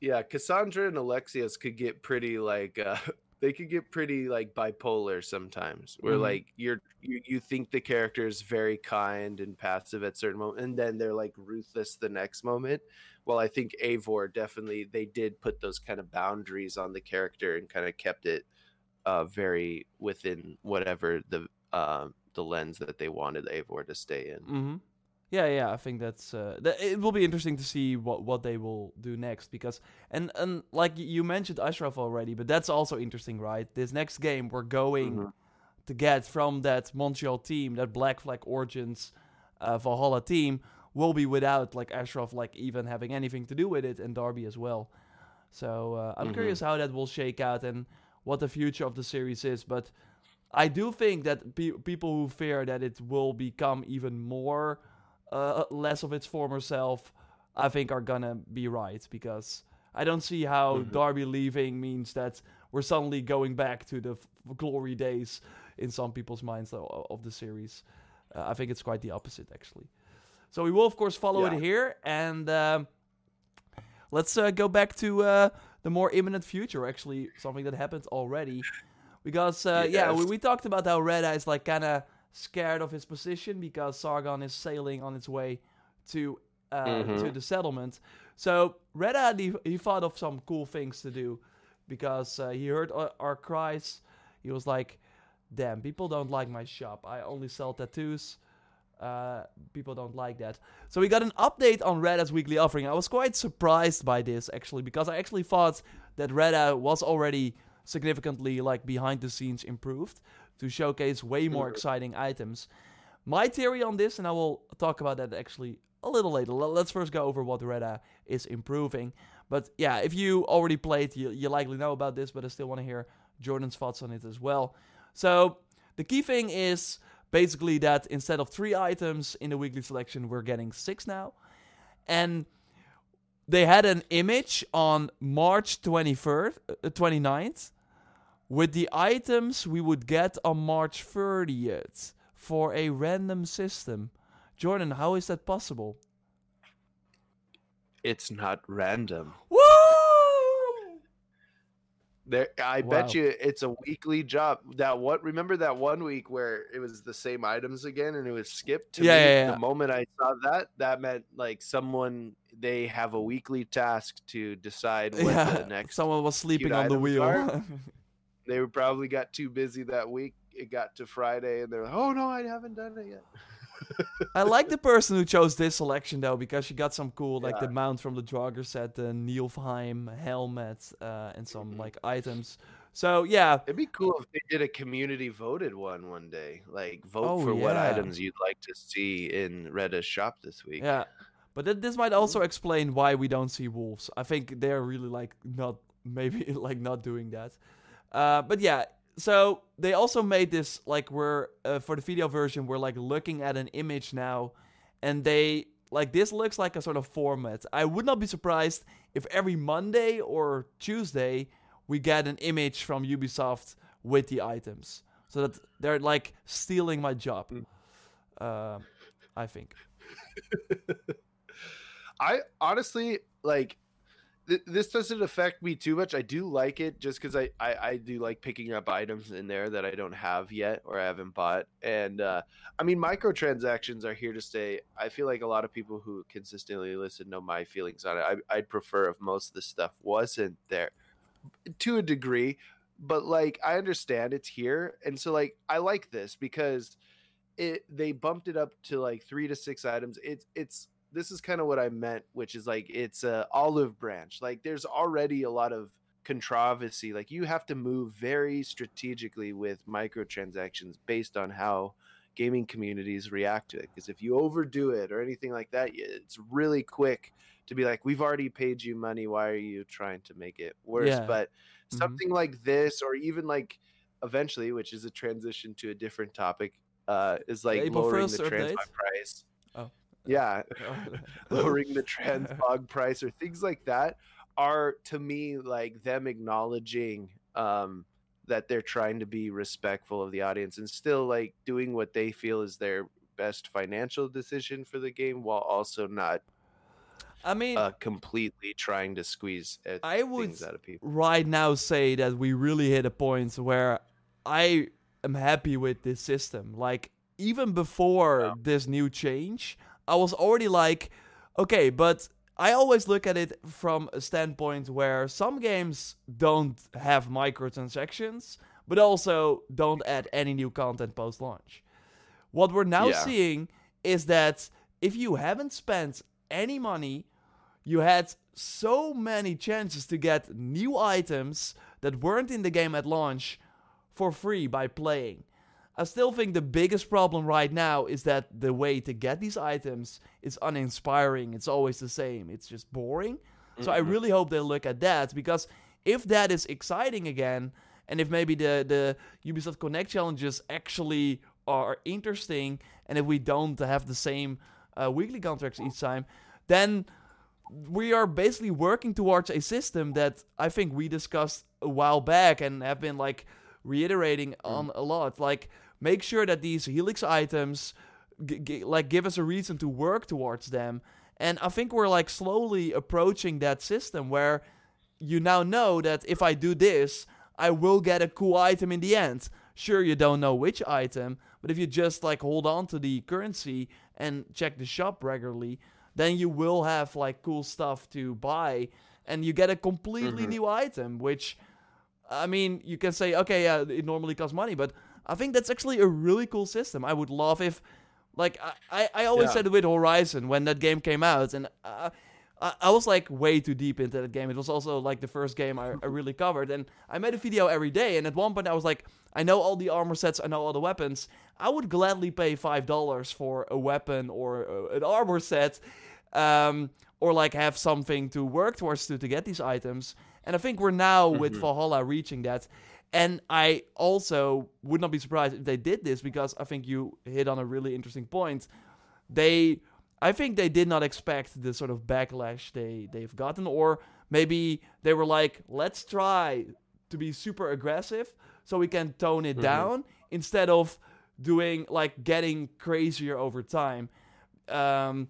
Speaker 3: Yeah, Cassandra and Alexios could get pretty like uh (laughs) they could get pretty like bipolar sometimes where
Speaker 2: Mhm.
Speaker 3: like you're you, you think the character is very kind and passive at certain moment and then they're like ruthless the next moment well i think Eivor definitely they did put those kind of boundaries on the character and kind of kept it uh very within whatever the um the lens that they wanted Eivor to stay in
Speaker 2: hmm Yeah, yeah. I think that's uh, that, it. Will be interesting to see what what they will do next because and and like you mentioned Ashraf already, but that's also interesting, right? This next game we're going
Speaker 3: Mhm.
Speaker 2: to get from that Montreal team, that Black Flag Origins uh, Valhalla team, will be without like Ashraf like even having anything to do with it, and Darby as well. So uh, I'm
Speaker 3: Mhm.
Speaker 2: curious how that will shake out and what the future of the series is, but. I do think that pe- people who fear that it will become even more uh, less of its former self, I think are gonna be right because I don't see how
Speaker 3: Mhm.
Speaker 2: Darby leaving means that we're suddenly going back to the f- glory days in some people's minds of, of the series. Uh, I think it's quite the opposite actually. So we will of course follow
Speaker 3: Yeah.
Speaker 2: it here and um, let's uh, go back to uh, the more imminent future. Actually, something that happened already. Because uh, yeah, we, we talked about how Reda is like kind of scared of his position because Sargon is sailing on its way to uh,
Speaker 3: Mhm.
Speaker 2: to the settlement. So Reda he, he thought of some cool things to do because uh, he heard our, our cries. He was like, "Damn, people don't like my shop. I only sell tattoos." Uh, people don't like that. So we got an update on Reda's weekly offering. I was quite surprised by this actually because I actually thought that Reda was already significantly like behind the scenes improved to showcase way more exciting items. My theory on this, and I will talk about that actually a little later. Let's first go over what Reda is improving. But yeah, if you already played, you, you likely know about this, but I still want to hear Jordan's thoughts on it as well. So the key thing is basically that instead of three items in the weekly selection, we're getting six now. And they had an image on March 23rd, uh, 29th with the items we would get on March 30th for a random system. Jordan, how is that possible?
Speaker 3: it's not random
Speaker 2: Woo!
Speaker 3: There, I
Speaker 2: Wow.
Speaker 3: bet you it's a weekly job. That what? Remember that one week where it was the same items again and it was skipped? To
Speaker 2: Yeah,
Speaker 3: me,
Speaker 2: yeah, yeah.
Speaker 3: The moment I saw that, that meant like someone they have a weekly task to decide what
Speaker 2: Yeah,
Speaker 3: the next.
Speaker 2: someone was sleeping on the wheel. (laughs)
Speaker 3: They probably got too busy that week. It got to Friday and they're like, "Oh no, I haven't done it yet." (laughs)
Speaker 2: I like the person who chose this selection though, because she got some cool, like the mount from the Draugr set, the Niflheim helmet, uh, and some
Speaker 3: Mhm.
Speaker 2: like items. So yeah,
Speaker 3: It'd be cool if they did a community voted one one day. Like vote
Speaker 2: Oh,
Speaker 3: for what items you'd like to see in Reda's shop this week.
Speaker 2: yeah. But th- this might also explain why we don't see wolves. I think they're really like not (laughs) maybe like not doing that. Uh, but yeah, so they also made this like we're uh, for the video version we're like looking at an image now, and they like this looks like a sort of format. I would not be surprised if every Monday or Tuesday we get an image from Ubisoft with the items, so that they're like stealing my job.
Speaker 3: Mm.
Speaker 2: Uh, I think. (laughs)
Speaker 3: I honestly like th- this doesn't affect me too much. I do like it just because I, I I do like picking up items in there that I don't have yet or I haven't bought. And uh, I mean, microtransactions are here to stay. I feel like a lot of people who consistently listen know my feelings on it. I, I'd prefer if most of the stuff wasn't there to a degree, but like I understand it's here, and so like I like this because it they bumped it up to like three to six items. It's it's this is kind of what I meant, which is like it's a olive branch. Like there's already a lot of controversy. Like you have to move very strategically with microtransactions based on how gaming communities react to it. Because if you overdo it or anything like that, it's really quick to be like, "We've already paid you money. Why are you trying to make it worse?"
Speaker 2: Yeah.
Speaker 3: But
Speaker 2: Mhm.
Speaker 3: something like this, or even like eventually, which is a transition to a different topic, uh, is like lowering the transfer price.
Speaker 2: Oh.
Speaker 3: Yeah, (laughs) (laughs) lowering the transmog (laughs) price or things like that are to me like them acknowledging um that they're trying to be respectful of the audience and still like doing what they feel is their best financial decision for the game while also not
Speaker 2: I mean,
Speaker 3: uh, completely trying to squeeze uh,
Speaker 2: I would
Speaker 3: things out of people.
Speaker 2: right now say that we really hit a point where I am happy with this system. Like even before this new change, I was already like, okay, but I always look at it from a standpoint where some games don't have microtransactions, but also don't add any new content post launch. What we're now
Speaker 3: Yeah.
Speaker 2: seeing is that if you haven't spent any money, you had so many chances to get new items that weren't in the game at launch for free by playing. I still think the biggest problem right now is that the way to get these items is uninspiring. It's always the same. It's just boring. So I
Speaker 3: Mhm.
Speaker 2: really hope they look at that because if that is exciting again, and if maybe the the Ubisoft Connect challenges actually are interesting, and if we don't have the same uh, weekly contracts each time, then we are basically working towards a system that I think we discussed a while back and have been like reiterating on a lot. Like, make sure that these Helix items, g- g- like, give us a reason to work towards them. And I think we're like slowly approaching that system where you now know that if I do this, I will get a cool item in the end. Sure, you don't know which item, but if you just like hold on to the currency and check the shop regularly, then you will have like cool stuff to buy and you get a completely
Speaker 3: Mhm.
Speaker 2: new item, which I mean, you can say, okay, yeah, it normally costs money, but I think that's actually a really cool system. I would love if, like, I, I, always
Speaker 3: Yeah.
Speaker 2: said with Horizon when that game came out, and uh, I, I was like way too deep into that game. It was also like the first game I, I really covered, and I made a video every day. And at one point, I was like, I know all the armor sets, I know all the weapons. I would gladly pay five dollars for a weapon or uh, an armor set, um, or like have something to work towards to to get these items. And I think we're now with
Speaker 3: Mhm.
Speaker 2: Valhalla reaching that. And I also would not be surprised if they did this because I think you hit on a really interesting point. They, I think they did not expect the sort of backlash they they've gotten, or maybe they were like, let's try to be super aggressive so we can tone it
Speaker 3: Mhm.
Speaker 2: down instead of doing like getting crazier over time. Um,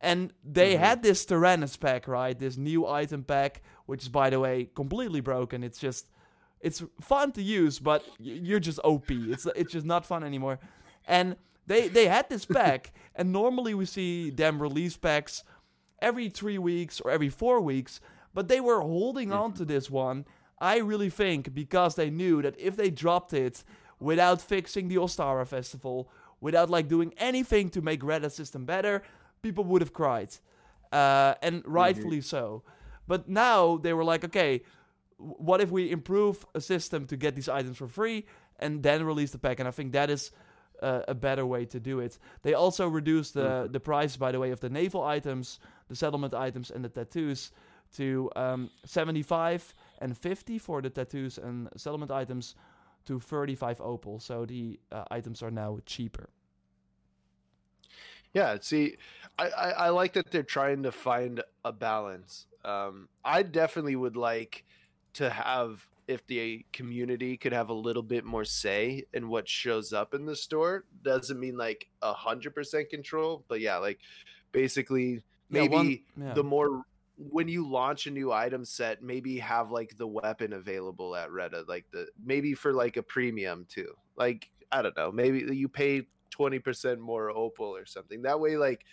Speaker 2: and they
Speaker 3: Mhm.
Speaker 2: had this Tyrannus pack, right? This new item pack, which is by the way completely broken. It's just it's fun to use, but you're just OP. It's it's just not fun anymore. And they they had this (laughs) pack, and normally we see them release packs every three weeks or every four weeks, but they were holding on to this one. I really think because they knew that if they dropped it without fixing the Ostara Festival, without like doing anything to make Red Dead system better, people would have cried, uh, and rightfully so. But now they were like, okay, what if we improve a system to get these items for free and then release the pack? And I think that is uh, a better way to do it. They also reduced the the price, by the way, of the naval items, the settlement items, and the tattoos to um, 75 and 50 for the tattoos and settlement items to 35 opal. So the uh, items are now cheaper.
Speaker 3: Yeah, see, I, I, I like that they're trying to find a balance. Um, I definitely would like to have if the community could have a little bit more say in what shows up in the store. Doesn't mean like a hundred percent control, but yeah, like basically
Speaker 2: Yeah,
Speaker 3: maybe
Speaker 2: one- yeah.
Speaker 3: the more when you launch a new item set, maybe have like the weapon available at Reda, like the maybe for like a premium too. Like I don't know, maybe you pay twenty percent more opal or something. That way, like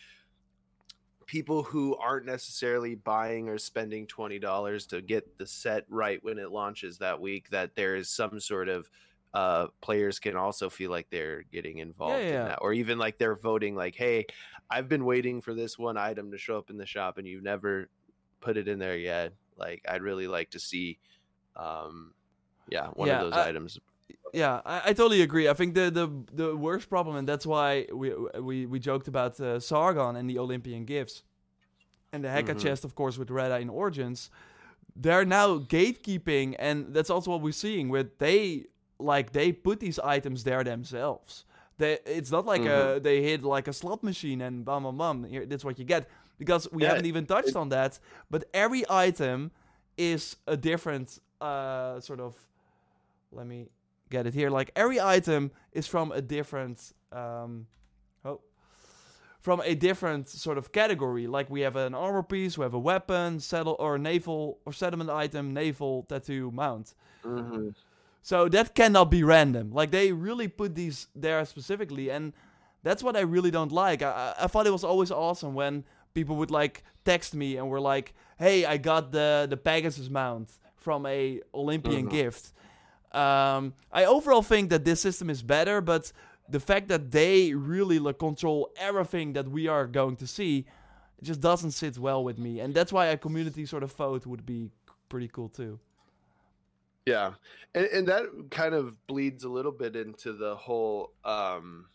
Speaker 3: people who aren't necessarily buying or spending twenty dollars to get the set right when it launches that week, that there is some sort of uh players can also feel like they're getting involved
Speaker 2: yeah.
Speaker 3: in that or even like they're voting like hey i've been waiting for this one item to show up in the shop and you've never put it in there yet like i'd really like to see um yeah one
Speaker 2: Yeah,
Speaker 3: of those
Speaker 2: I-
Speaker 3: items
Speaker 2: Yeah, I, I totally agree. I think the, the the worst problem, and that's why we we, we joked about uh, Sargon and the Olympian gifts, and the Heka
Speaker 3: Mhm.
Speaker 2: chest, of course, with Reda in Origins. They're now gatekeeping, and that's also what we're seeing. With they like they put these items there themselves. They, it's not like uh they hit like a slot machine and bam bam bam. Here, that's what you get because we
Speaker 3: Yeah,
Speaker 2: haven't even touched on that. But every item is a different uh sort of. Let me get it here. Like every item is from a different um oh from a different sort of category. Like we have an armor piece, we have a weapon, saddle or naval or settlement item, naval tattoo, mount.
Speaker 3: Mm-hmm.
Speaker 2: So that cannot be random. Like they really put these there specifically, and that's what I really don't like. I, I thought it was always awesome when people would like text me and were like, "Hey, I got the the Pegasus mount from a Olympian
Speaker 3: Mhm.
Speaker 2: gift." Um, I overall think that this system is better, but the fact that they really like, control everything that we are going to see, just doesn't sit well with me, and that's why a community sort of vote would be pretty cool too.
Speaker 3: Yeah, and, and that kind of bleeds a little bit into the whole um,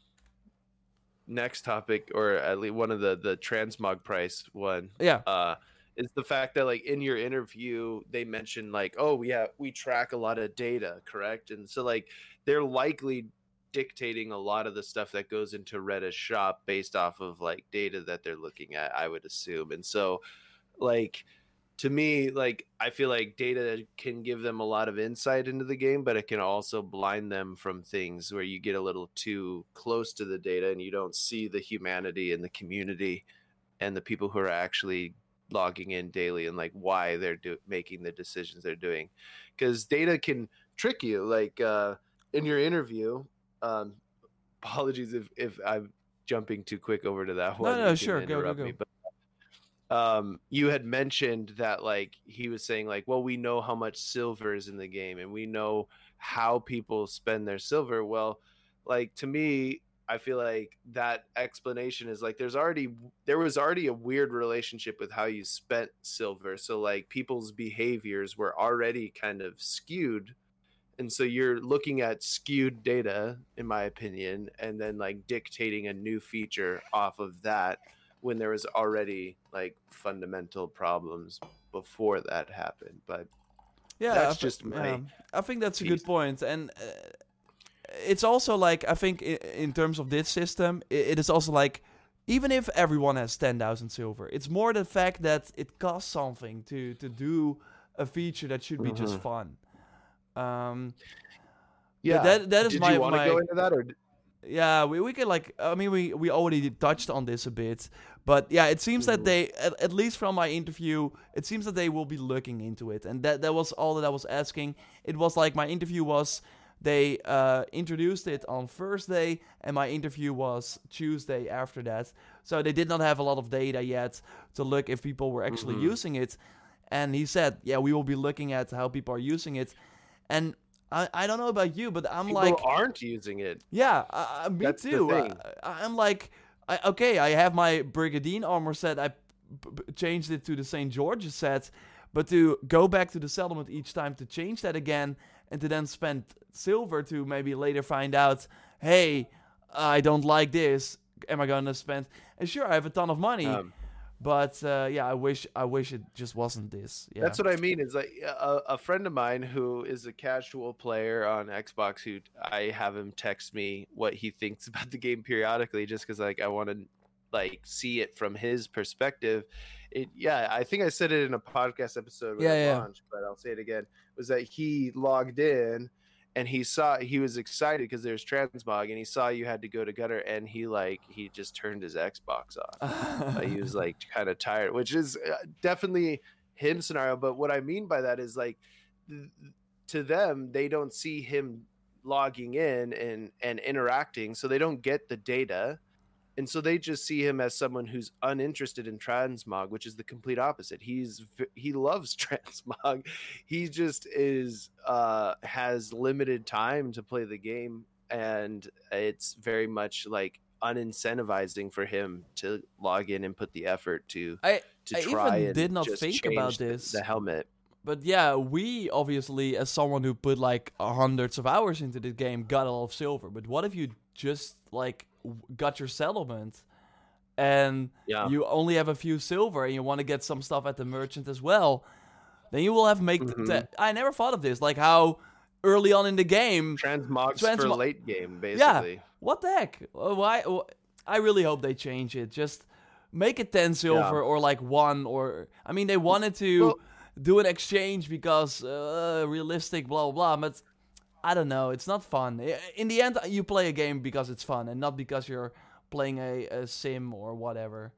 Speaker 3: next topic, or at least one of the the transmog price one.
Speaker 2: Yeah.
Speaker 3: Uh, is the fact that like in your interview they mentioned like oh we have we track a lot of data correct? And so like they're likely dictating a lot of the stuff that goes into Reda's shop based off of like data that they're looking at I would assume. And so like to me like i feel like data can give them a lot of insight into the game but it can also blind them from things where you get a little too close to the data and you don't see the humanity and the community and the people who are actually logging in daily and like why they're do- making the decisions they're doing because data can trick you like uh in your interview um (laughs) apologies if if i'm jumping too quick over to that one
Speaker 2: no,
Speaker 3: can
Speaker 2: sure, go, go, go.
Speaker 3: me, but um you had mentioned that like he was saying like well we know how much silver is in the game and we know how people spend their silver well like to me i feel like that explanation is like there's already there was already a weird relationship with how you spent silver. So like people's behaviors were already kind of skewed. And so you're looking at skewed data in my opinion and then like dictating a new feature off of that when there was already like fundamental problems before that happened. But
Speaker 2: Yeah,
Speaker 3: That's
Speaker 2: I
Speaker 3: just my
Speaker 2: yeah. I think that's a good point, and uh, it's also like I think in terms of this system, it is also like even if everyone has ten thousand silver, it's more the fact that it costs something to to do a feature that should be just
Speaker 3: Mhm.
Speaker 2: fun. Um,
Speaker 3: yeah
Speaker 2: that- that is
Speaker 3: did
Speaker 2: my-
Speaker 3: you want to go into that or
Speaker 2: yeah, we, we could like I mean we we already touched on this a bit, but yeah, it seems that
Speaker 3: Mhm.
Speaker 2: they at, at least from my interview, it seems that they will be looking into it, and that that was all that I was asking. It was like my interview was they uh, introduced it on Thursday, and my interview was Tuesday after that. So they did not have a lot of data yet to look if people were actually
Speaker 3: Mhm.
Speaker 2: using it. And he said, "Yeah, we will be looking at how people are using it." And I, I don't know about you, but I'm like
Speaker 3: people
Speaker 2: like,
Speaker 3: aren't using it
Speaker 2: yeah, uh, me
Speaker 3: That's
Speaker 2: too. I, I'm like, I, okay, I have my Brigandine armor set. I p- p- changed it to the St. George's set, but to go back to the settlement each time to change that again and to then spend silver to maybe later find out, hey, I don't like this. Am I gonna spend? And sure, I have a ton of money,
Speaker 3: um,
Speaker 2: but uh, yeah, I wish I wish it just wasn't this. Yeah.
Speaker 3: That's what I mean. Is like a, a friend of mine who is a casual player on Xbox. Who I have him text me what he thinks (laughs) about the game periodically, just because like I want to like see it from his perspective. It yeah, I think I said it in a podcast episode
Speaker 2: Yeah, yeah.
Speaker 3: launched, but I'll say it again. Was that he logged in and he saw he was excited because there's transmog and he saw you had to go to Gunnar and he like he just turned his Xbox off (laughs) uh, he was like kind of tired, which is uh, definitely him scenario. But what I mean by that is like th- to them, they don't see him logging in and and interacting, so they don't get the data. And so they just see him as someone who's uninterested in transmog, which is the complete opposite. He's he loves (laughs) transmog. He just is uh has limited time to play the game and it's very much like unincentivizing for him to log in and put the effort to
Speaker 2: I-
Speaker 3: to
Speaker 2: I even
Speaker 3: try and
Speaker 2: did not think about
Speaker 3: change the-
Speaker 2: this.
Speaker 3: the helmet
Speaker 2: But yeah, we obviously, as someone who put like hundreds of hours into the game, got a lot of silver. But what if you just like got your settlement and
Speaker 3: yeah
Speaker 2: you only have a few silver and you want to get some stuff at the merchant as well? Then you will have make.
Speaker 3: Mhm.
Speaker 2: th- I never thought of this. Like how early on in the game,
Speaker 3: transmogs for late game basically Yeah,
Speaker 2: what the heck? Uh, Why? I really hope they change it. Just make it 10 silver or like one or I mean they wanted to
Speaker 3: Well-
Speaker 2: do an exchange because uh, realistic blah blah blah but I don't know, it's not fun. In the end you play a game because it's fun and not because you're playing a, a sim or whatever.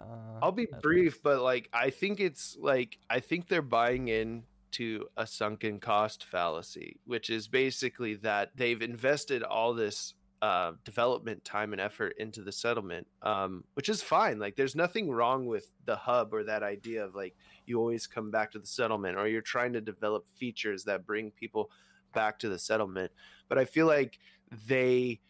Speaker 2: Uh,
Speaker 3: I'll be brief,
Speaker 2: least.
Speaker 3: but like I think it's like I think they're buying in to a sunken cost fallacy, which is basically that they've invested all this uh, development time and effort into the settlement, um, which is fine. Like, there's nothing wrong with the hub or that idea of like you always come back to the settlement, or you're trying to develop features that bring people back to the settlement. But I feel like they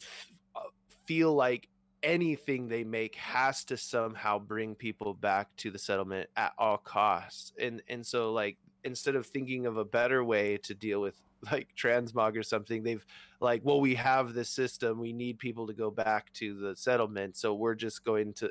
Speaker 3: f- uh, feel like anything they make has to somehow bring people back to the settlement at all costs and and so like instead of thinking of a better way to deal with (laughs) like transmog or something they've like well we have this system we need people to go back to the settlement so we're just going to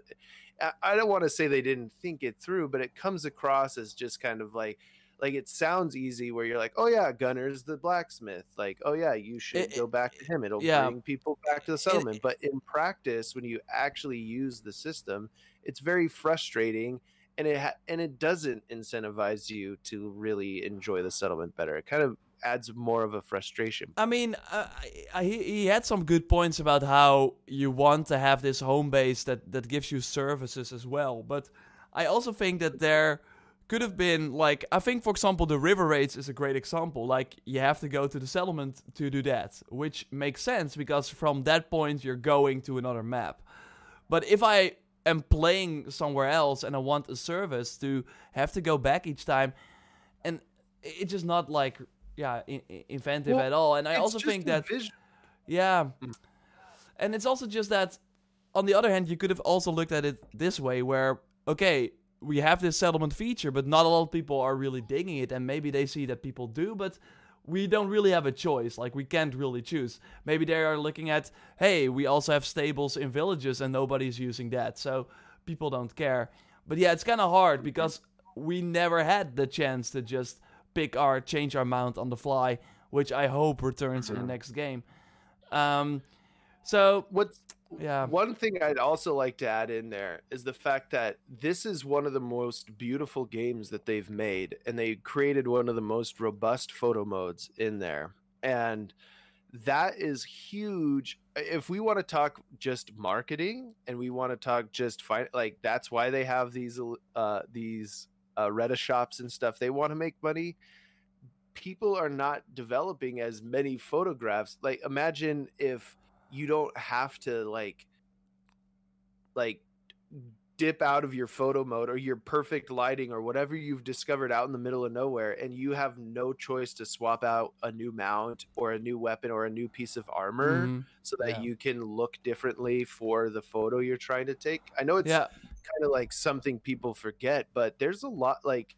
Speaker 3: I- i don't want to say they didn't think it through but it comes across as just kind of like like it sounds easy where you're like oh yeah Gunnar's the blacksmith like oh yeah you should
Speaker 2: It-
Speaker 3: go back to him it'll
Speaker 2: yeah.
Speaker 3: bring people back to the settlement but in practice when you actually use the system it's very frustrating and it ha- and it doesn't incentivize you to really enjoy the settlement better it kind of adds more of a frustration
Speaker 2: I mean, uh, I, I, he he had some good points about how you want to have this home base that, that gives you services as well. But I also think that there could have been, like, I think, for example, the river raids is a great example. Like, you have to go to the settlement to do that, which makes sense because from that point you're going to another map. But if I am playing somewhere else and I want a service to have to go back each time, and it's just not like yeah in, in- inventive
Speaker 3: Well,
Speaker 2: at all. And I also think that
Speaker 3: vis-
Speaker 2: yeah,
Speaker 3: Mm.
Speaker 2: and it's also just that on the other hand, you could have also looked at it this way, where okay. We have this settlement feature, but not a lot of people are really digging it, and maybe they see that people do, but we don't really have a choice. Like we can't really choose. Maybe they are looking at, hey, we also have stables in villages and nobody's using that, so people don't care. But yeah, it's kind of hard because we never had the chance to just pick our change our mount on the fly, which I hope returns in the next game. Um, so
Speaker 3: what's
Speaker 2: yeah,
Speaker 3: One thing I'd also like to add in there is the fact that this is one of the most beautiful games that they've made, and they created one of the most robust photo modes in there. And that is huge. If we want to talk just marketing and we want to talk just fi- like that's why they have these uh these uh Reda shops and stuff. They want to make money. People are not developing as many photographs. Like imagine if you don't have to like like dip out of your photo mode or your perfect lighting or whatever you've discovered out in the middle of nowhere and you have no choice to swap out a new mount or a new weapon or a new piece of armor
Speaker 2: mhm,
Speaker 3: so that
Speaker 2: yeah.
Speaker 3: you can look differently for the photo you're trying to take. I know it's
Speaker 2: yeah,
Speaker 3: kind of like something people forget, but there's a lot like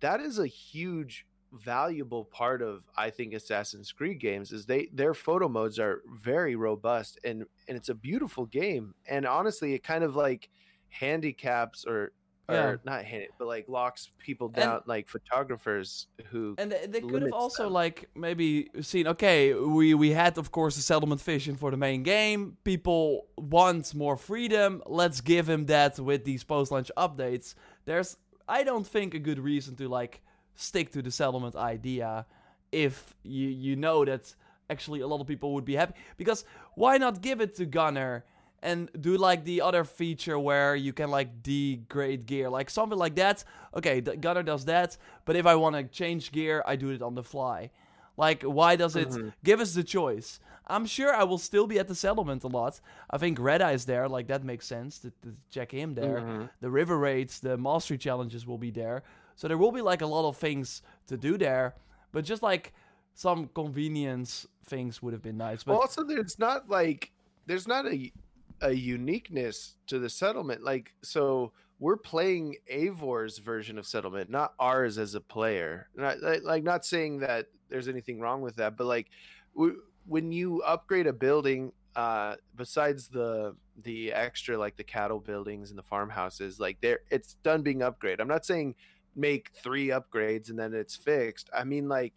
Speaker 3: that is a huge valuable part of I think Assassin's Creed games is they their photo modes are very robust and and it's a beautiful game. And honestly it kind of like handicaps or or not hand but like locks people
Speaker 2: And-
Speaker 3: down like photographers who
Speaker 2: and they, they could have also
Speaker 3: them.
Speaker 2: like maybe seen okay we we had of course the settlement vision for the main game. People want more freedom. Let's give him that with these post launch updates. There's i don't think a good reason to like stick to the settlement idea if you you know that actually a lot of people would be happy. Because why not give it to Gunnar and do like the other feature where you can like degrade gear? Like something like that. Okay the Gunnar does that but if i want to change gear i do it on the fly. Like why does it
Speaker 3: Mhm.
Speaker 2: give us the choice i'm sure i will still be at the settlement a lot i think Reda's there like that makes sense to, to check him there
Speaker 3: Mhm.
Speaker 2: the river raids, the mastery challenges will be there. So there will be like a lot of things to do there, but just like some convenience things would have been nice. But
Speaker 3: also there's not like there's not a a uniqueness to the settlement like so we're playing Eivor's version of settlement not ours as a player not like, not saying that there's anything wrong with that but like w- when you upgrade a building uh besides the the extra like the cattle buildings and the farmhouses like there it's done being upgraded i'm not saying make three upgrades and then it's fixed i mean like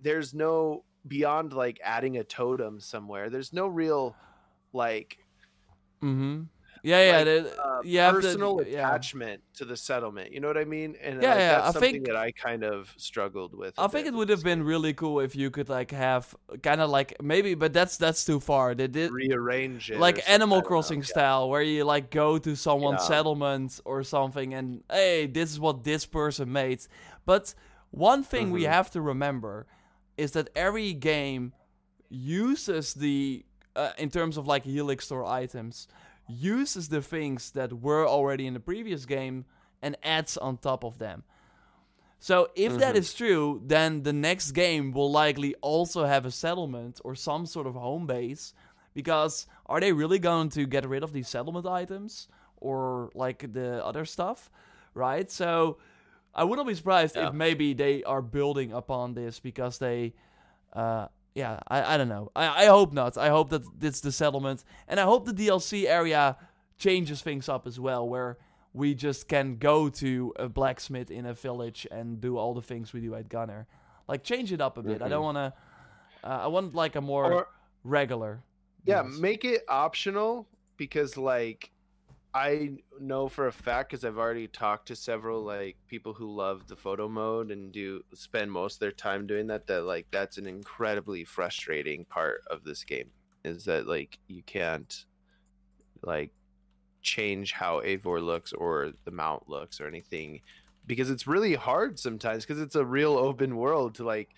Speaker 3: there's no beyond like adding a totem somewhere there's no real like
Speaker 2: mm-hmm. Yeah, yeah,
Speaker 3: like, uh,
Speaker 2: you have to-
Speaker 3: personal
Speaker 2: yeah.
Speaker 3: attachment to the settlement. You know what I mean? And
Speaker 2: Yeah,
Speaker 3: like,
Speaker 2: yeah,
Speaker 3: that's
Speaker 2: I
Speaker 3: something
Speaker 2: think-
Speaker 3: that I kind of struggled with.
Speaker 2: I think it would have been really cool if you could like have kind of like maybe, but that's that's too far. They did
Speaker 3: rearrange it,
Speaker 2: like Animal
Speaker 3: know,
Speaker 2: Crossing
Speaker 3: yeah.
Speaker 2: style, where you like go to someone's
Speaker 3: Yeah.
Speaker 2: settlement or something, and hey, this is what this person made. But one thing we
Speaker 3: Mhm.
Speaker 2: have to remember is that every game uses the, uh, in terms of like Helix Store items, uses the things that were already in the previous game and adds on top of them. So if that
Speaker 3: Mhm.
Speaker 2: is true, then the next game will likely also have a settlement or some sort of home base. Because are they really going to get rid of these settlement items or like the other stuff, right? So I wouldn't be surprised
Speaker 3: Yeah.
Speaker 2: if maybe they are building upon this because they, uh, yeah, I, I don't know. I, I hope not. I hope that it's the settlement, and I hope the DLC area changes things up as well, where we just can go to a blacksmith in a village and do all the things we do at Gunnar. Like change it up a bit. I don't want to. Uh, I want like a more
Speaker 3: Or
Speaker 2: regular.
Speaker 3: yeah,
Speaker 2: DLC.
Speaker 3: make it optional because like I know for a fact because I've already talked to several like people who love the photo mode and do spend most of their time doing that. That like that's an incredibly frustrating part of this game is that like you can't like change how Eivor looks or the mount looks or anything because it's really hard sometimes because it's a real open world to like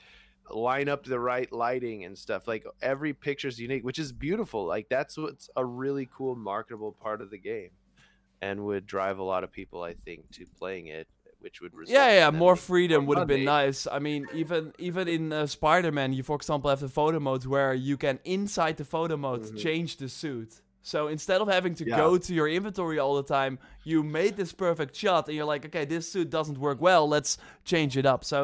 Speaker 3: line up the right lighting and stuff like every picture is unique which is beautiful like that's what's a really cool marketable part of the game and would drive a lot of people i think to playing it which would result
Speaker 2: Yeah, yeah,
Speaker 3: in
Speaker 2: more freedom
Speaker 3: more
Speaker 2: would have been nice. I mean, even even in uh, Spider-Man, you for example have the photo modes where you can inside the photo mode
Speaker 3: Mhm.
Speaker 2: change the suit. So instead of having to
Speaker 3: Yeah.
Speaker 2: go to your inventory all the time, you made this perfect shot, and you're like, okay, this suit doesn't work well. Let's change it up. So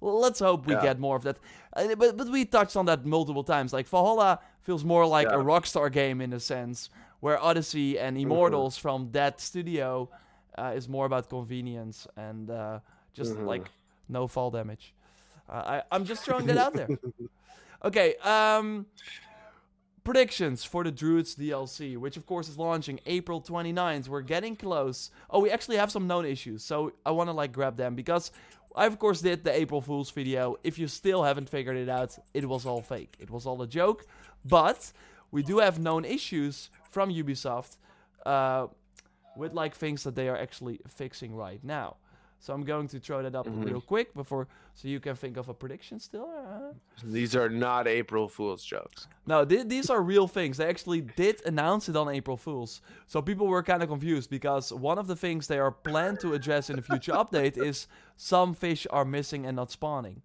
Speaker 2: let's hope we
Speaker 3: Yeah.
Speaker 2: get more of that. Uh, but but we touched on that multiple times. Like Valhalla feels more like a Rockstar game in a sense, where Odyssey and Immortals from that studio uh, is more about convenience and uh, just
Speaker 3: Mhm.
Speaker 2: like no fall damage. Uh, I, I'm just throwing that out there. (laughs) Okay, um, predictions for the Druids DLC, which of course is launching April 29th. We're getting close. Oh, we actually have some known issues, so I want to like grab them because I of course did the April Fool's video. If you still haven't figured it out, it was all fake. It was all a joke. But we do have known issues from Ubisoft uh, with like things that they are actually fixing right now. So I'm going to throw that up
Speaker 3: Mhm.
Speaker 2: real quick before, so you can think of a prediction still. Uh,
Speaker 3: these are not april fool's jokes
Speaker 2: no, th- these are real things. They actually did announce it on April Fools. So people were kind of confused because one of the things they are planned to address in a future (laughs) update is some fish are missing and not spawning.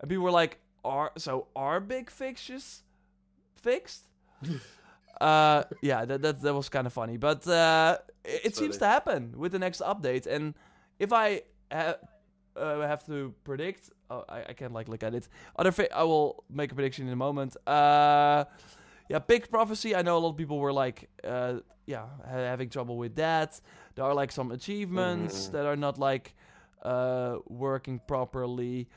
Speaker 2: And people were like, "Are so are big fishes fixed?" (laughs) uh, yeah, that, that that was kind of funny, but uh, it, it seems to happen with the next update. And if I ha- uh, have to predict, oh, I, I can't like look at it. Other thi- I will make a prediction in a moment. Uh, yeah, Big Prophecy. I know a lot of people were like, uh, yeah, ha- having trouble with that. There are like some achievements
Speaker 3: Mhm.
Speaker 2: that are not like uh, working properly.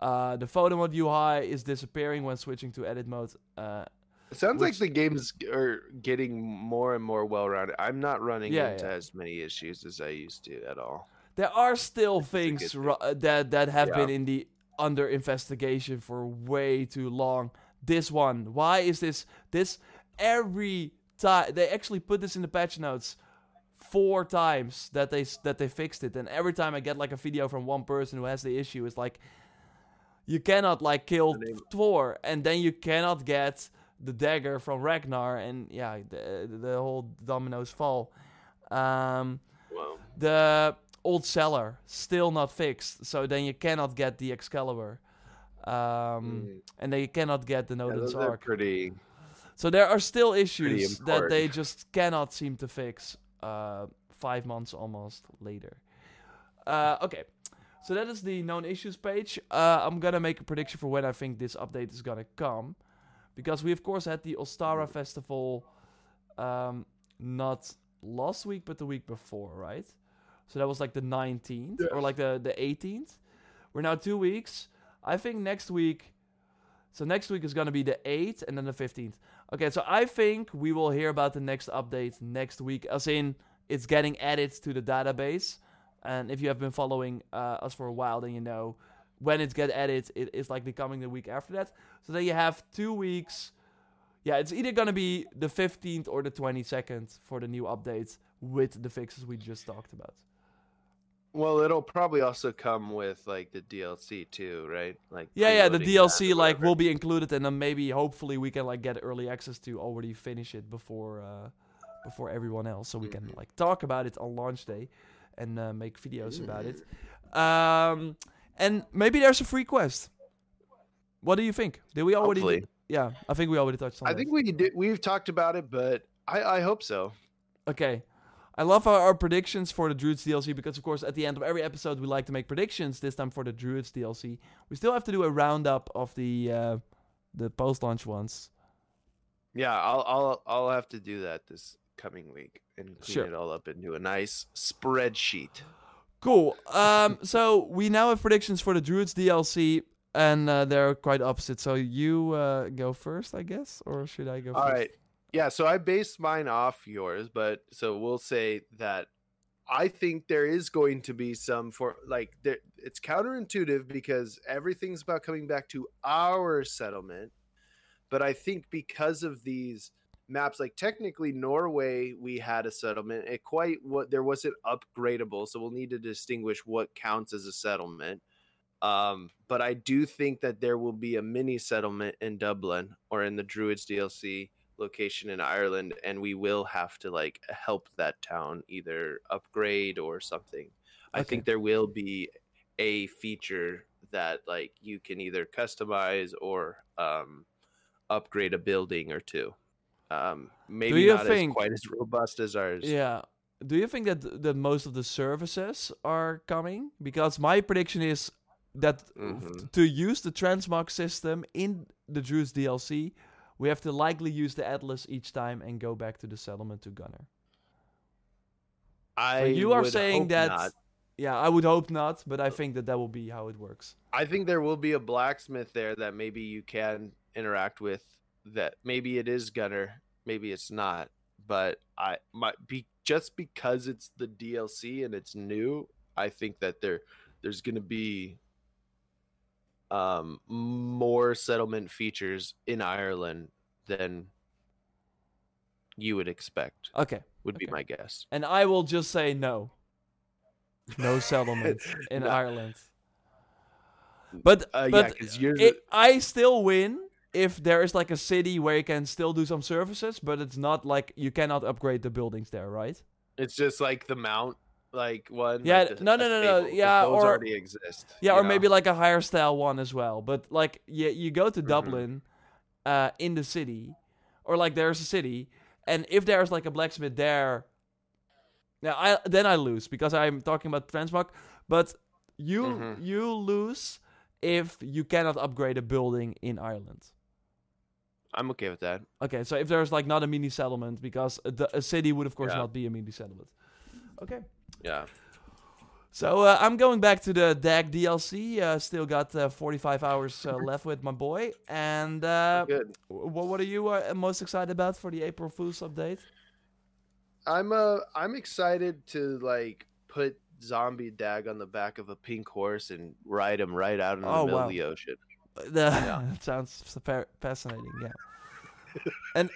Speaker 2: Uh, the photo mode UI is disappearing when switching to edit mode. Uh,
Speaker 3: It sounds like the games are getting more and more well rounded. I'm not running
Speaker 2: Yeah,
Speaker 3: into
Speaker 2: yeah.
Speaker 3: as many issues as I used to at all.
Speaker 2: there are still things ru- uh, that that have
Speaker 3: Yeah.
Speaker 2: been in the under investigation for way too long. This one, why is this this every time they actually put this in the patch notes four times that they that they fixed it, and every time I get like a video from one person who has the issue, it's like you cannot like kill Thor, and then you cannot get the dagger from Ragnar, and yeah, the the whole dominoes fall. Um,
Speaker 3: Wow.
Speaker 2: the old cellar still not fixed, so then you cannot get the Excalibur, um,
Speaker 3: Mm.
Speaker 2: and then you cannot get the
Speaker 3: Yeah, those
Speaker 2: Arc.
Speaker 3: pretty.
Speaker 2: So there are still issues that they just cannot seem to fix. Uh, five months almost later. Uh, okay, so that is the known issues page. Uh, I'm gonna make a prediction for when I think this update is gonna come, because we of course had the Ostara festival, um, not last week but the week before, right? So that was like the 19th or like the the 18th. We're now two weeks. I think next week So next week is gonna be the 8th and then the 15th. Okay, so I think we will hear about the next update next week, as in it's getting added to the database. And if you have been following uh, us for a while, then you know when it gets added, it is likely coming the week after that. So then you have two weeks. Yeah, it's either gonna be the 15th or the 22nd for the new updates with the fixes we just talked about.
Speaker 3: Well, it'll probably also come with like the DLC too, right? Like
Speaker 2: Yeah, yeah, the DLC like will be included, and then maybe hopefully we can like get early access to already finish it before uh, before everyone else, so we can
Speaker 3: Mhm.
Speaker 2: like talk about it on launch day and uh, make videos about it.
Speaker 3: Mm.
Speaker 2: Um, and maybe there's a free quest. What do you think? Did we already?
Speaker 3: Hopefully.
Speaker 2: Yeah, I think we already touched on. It.
Speaker 3: I
Speaker 2: that.
Speaker 3: think we did. We've talked about it, but I, I hope so.
Speaker 2: Okay. I love our, our predictions for the Druids DLC because, of course, at the end of every episode, we like to make predictions. This time for the Druids DLC, we still have to do a roundup of the uh, the post launch ones.
Speaker 3: Yeah, I'll I'll I'll have to do that this coming week and clean
Speaker 2: Sure.
Speaker 3: it all up into a nice spreadsheet.
Speaker 2: Cool. Um, so we now have predictions for the Druids DLC, and uh, they're quite opposite. So you uh, go first, I guess, or should I go
Speaker 3: All
Speaker 2: first?
Speaker 3: right. Yeah, so I based mine off yours, but so we'll say that I think there is going to be some for like there, it's counterintuitive because everything's about coming back to our settlement. But I think because of these maps, like technically Norway, we had a settlement. It quite what there wasn't upgradable, so we'll need to distinguish what counts as a settlement. Um, but I do think that there will be a mini settlement in Dublin or in the Druids DLC location in Ireland, and we will have to like help that town either upgrade or something. I think there will be a feature that like you can either customize or um, upgrade a building or two. Um, maybe not
Speaker 2: think-
Speaker 3: as quite as robust as ours.
Speaker 2: Yeah. Do you think that that most of the services are coming? Because my prediction is that
Speaker 3: Mhm.
Speaker 2: to use the transmog system in the Druids DLC, we have to likely use the Atlas each time and go back to the settlement to Gunnar.
Speaker 3: I
Speaker 2: So you are saying that?
Speaker 3: not.
Speaker 2: Yeah, I would hope not, but I think that that will be how it works.
Speaker 3: I think there will be a blacksmith there that maybe you can interact with. That maybe it is Gunnar, maybe it's not. But I might be just because it's the DLC and it's new. I think that there there's going to be um more settlement features in Ireland than you would expect.
Speaker 2: Okay,
Speaker 3: Would be my guess.
Speaker 2: and I will just say no. No settlement (laughs) in
Speaker 3: No.
Speaker 2: Ireland. But
Speaker 3: Uh,
Speaker 2: but
Speaker 3: yours.
Speaker 2: it, I still win if there is like a city where you can still do some services, but it's not like you cannot upgrade the buildings there, right?
Speaker 3: It's just like the mount, like one.
Speaker 2: Yeah,
Speaker 3: like the-
Speaker 2: no, no, no, no, yeah,
Speaker 3: those
Speaker 2: or-
Speaker 3: already exist.
Speaker 2: Yeah, or
Speaker 3: know?
Speaker 2: maybe like a higher style one as well. But like you, you go to
Speaker 3: Mhm.
Speaker 2: Dublin, uh, in the city, or like there's a city, and if there's like a blacksmith there, now I then I lose because I'm talking about transmog. But you
Speaker 3: Mhm.
Speaker 2: you lose if you cannot upgrade a building in Ireland.
Speaker 3: I'm okay with that.
Speaker 2: Okay, so if there's like not a mini settlement, because a, the, a city would of course
Speaker 3: Yeah.
Speaker 2: not be a mini settlement. Okay.
Speaker 3: Yeah.
Speaker 2: So uh, I'm going back to the DAG DLC. Uh, still got uh, 45 hours uh, (laughs) left with my boy. And uh,
Speaker 3: Good.
Speaker 2: w- what are you uh, most excited about for the April Fool's update?
Speaker 3: I'm uh I'm excited to like put zombie dag on the back of a pink horse and ride him right out in the
Speaker 2: Oh,
Speaker 3: middle
Speaker 2: wow.
Speaker 3: of the ocean.
Speaker 2: The, (laughs) that sounds fascinating. Yeah. and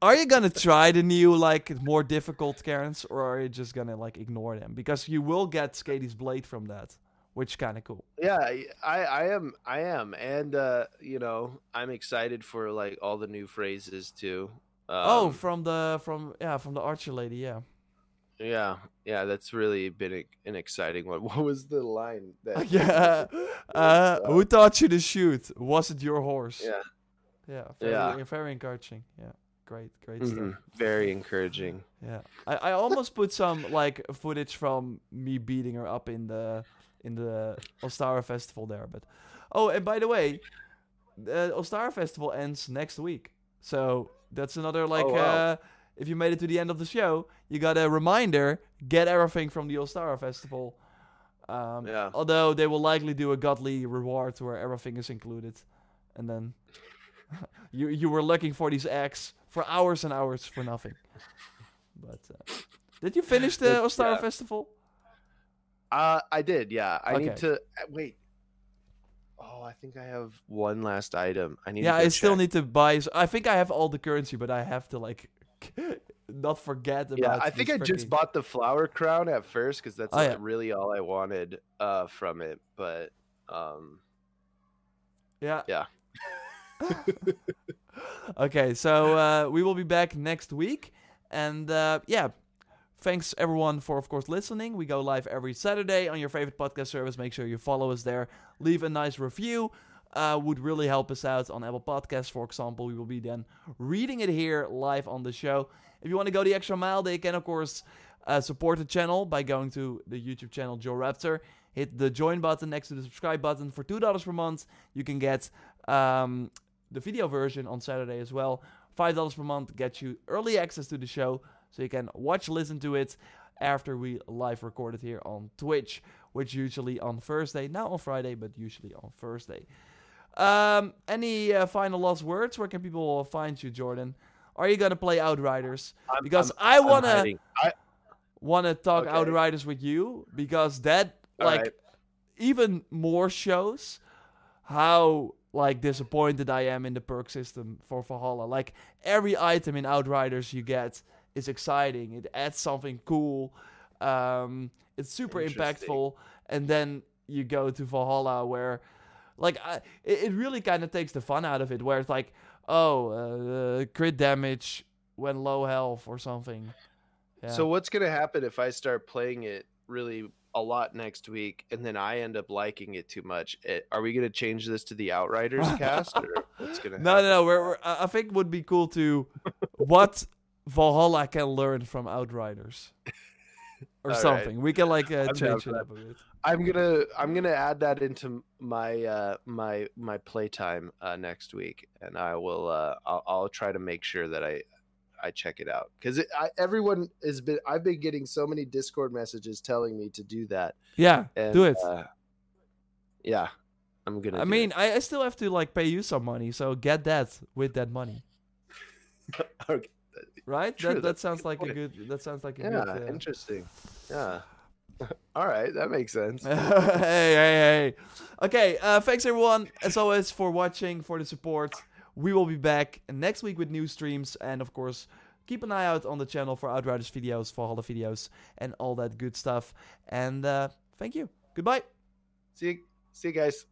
Speaker 2: are you gonna try the new like more difficult Cairns, or are you just gonna like ignore them? Because you will get Skadi's blade from that, which kind of cool.
Speaker 3: Yeah, I I am I am and uh you know, I'm excited for like all the new phrases too. Um,
Speaker 2: oh, from the from yeah from the archer lady. Yeah.
Speaker 3: Yeah. Yeah, that's really been a, an exciting one. (laughs) What was the line that (laughs)
Speaker 2: yeah. (laughs) Uh, who taught you to shoot? Was it your horse?
Speaker 3: Yeah.
Speaker 2: Yeah. Very,
Speaker 3: Yeah.
Speaker 2: very encouraging. Yeah. Great, great
Speaker 3: Mhm.
Speaker 2: stuff.
Speaker 3: Very encouraging.
Speaker 2: Yeah. I, I almost put some like footage from me beating her up in the in the Ostara festival there, but oh, and by the way, the Ostara festival ends next week, so that's another like
Speaker 3: Oh, wow.
Speaker 2: uh, if you made it to the end of the show, you got a reminder: get everything from the Ostara festival. Um,
Speaker 3: Yeah.
Speaker 2: Although they will likely do a godly reward where everything is included, and then (laughs) you you were looking for these eggs for hours and hours for nothing. But uh, did you finish the
Speaker 3: But,
Speaker 2: Ostara
Speaker 3: yeah.
Speaker 2: Festival?
Speaker 3: Uh, I did. Yeah, I
Speaker 2: Okay.
Speaker 3: need to uh, wait. Oh, I think I have one last item. I need.
Speaker 2: Yeah, I still need to buy. I think I have all the currency, but I have to like (laughs) not forget about.
Speaker 3: Yeah, I think I just
Speaker 2: freaking-
Speaker 3: bought the flower crown at first because that's
Speaker 2: Oh, yeah.
Speaker 3: really all I wanted uh, from it. But um,
Speaker 2: Yeah.
Speaker 3: Yeah. (laughs)
Speaker 2: okay, so uh, we will be back next week, and uh, yeah, thanks everyone for of course listening. We go live every Saturday on your favorite podcast service. Make sure you follow us there. Leave a nice review. Uh, would really help us out on Apple Podcasts, for example. We will be then reading it here live on the show. If you want to go the extra mile, they can of course uh, support the channel by going to the YouTube channel Jor Raptor. Hit the join button next to the subscribe button for two dollars per month. You can get um, the video version on Saturday as well. Five dollars per month gets you early access to the show, so you can watch, listen to it after we live record it here on Twitch, which usually on Thursday, now on Friday, but usually on Thursday. Um, any uh, final last words? Where can people find you, Jordan? Are you gonna play Outriders?
Speaker 3: I'm,
Speaker 2: Because
Speaker 3: I'm-
Speaker 2: I wanna.
Speaker 3: I,
Speaker 2: wanna talk
Speaker 3: Okay.
Speaker 2: Outriders with you because that
Speaker 3: All
Speaker 2: like
Speaker 3: right.
Speaker 2: even more shows how like disappointed I am in the perk system for Valhalla. Like every item in Outriders you get is exciting. It adds something cool. Um, it's super impactful, and then you go to Valhalla where, like, I, it, it really kind of takes the fun out of it. Where it's like, oh, uh, crit damage when low health or something. Yeah.
Speaker 3: So what's gonna happen if I start playing it really a lot next week, and then I end up liking it too much? Eh, Are we gonna change this to the Outriders cast, or what's gonna? (laughs)
Speaker 2: No, no,
Speaker 3: happen?
Speaker 2: no. We're, we're, I I think it would be cool to what Valhalla can learn from Outriders (laughs) or
Speaker 3: All right.
Speaker 2: something. We can like uh, change it up a bit.
Speaker 3: I'm gonna I'm gonna add that into my uh, my my playtime uh, next week, and I will uh, I'll, I'll try to make sure that I I check it out because everyone has been I've been getting so many Discord messages telling me to do that.
Speaker 2: Yeah,
Speaker 3: And,
Speaker 2: do it.
Speaker 3: Uh, yeah, I'm gonna.
Speaker 2: I mean, I, I still have to like pay you some money, so get that with that money, (laughs)
Speaker 3: okay.
Speaker 2: Right?
Speaker 3: True,
Speaker 2: that that sounds like a good. That sounds like a
Speaker 3: yeah,
Speaker 2: good. Uh,
Speaker 3: interesting. Yeah. (laughs) All right, that makes sense. (laughs)
Speaker 2: hey, hey, hey. Okay, uh, thanks everyone, as always, for watching, for the support. We will be back next week with new streams, and of course, keep an eye out on the channel for Outriders videos, for Valhalla videos, and all that good stuff. And uh, thank you. Goodbye.
Speaker 3: See you, see you guys.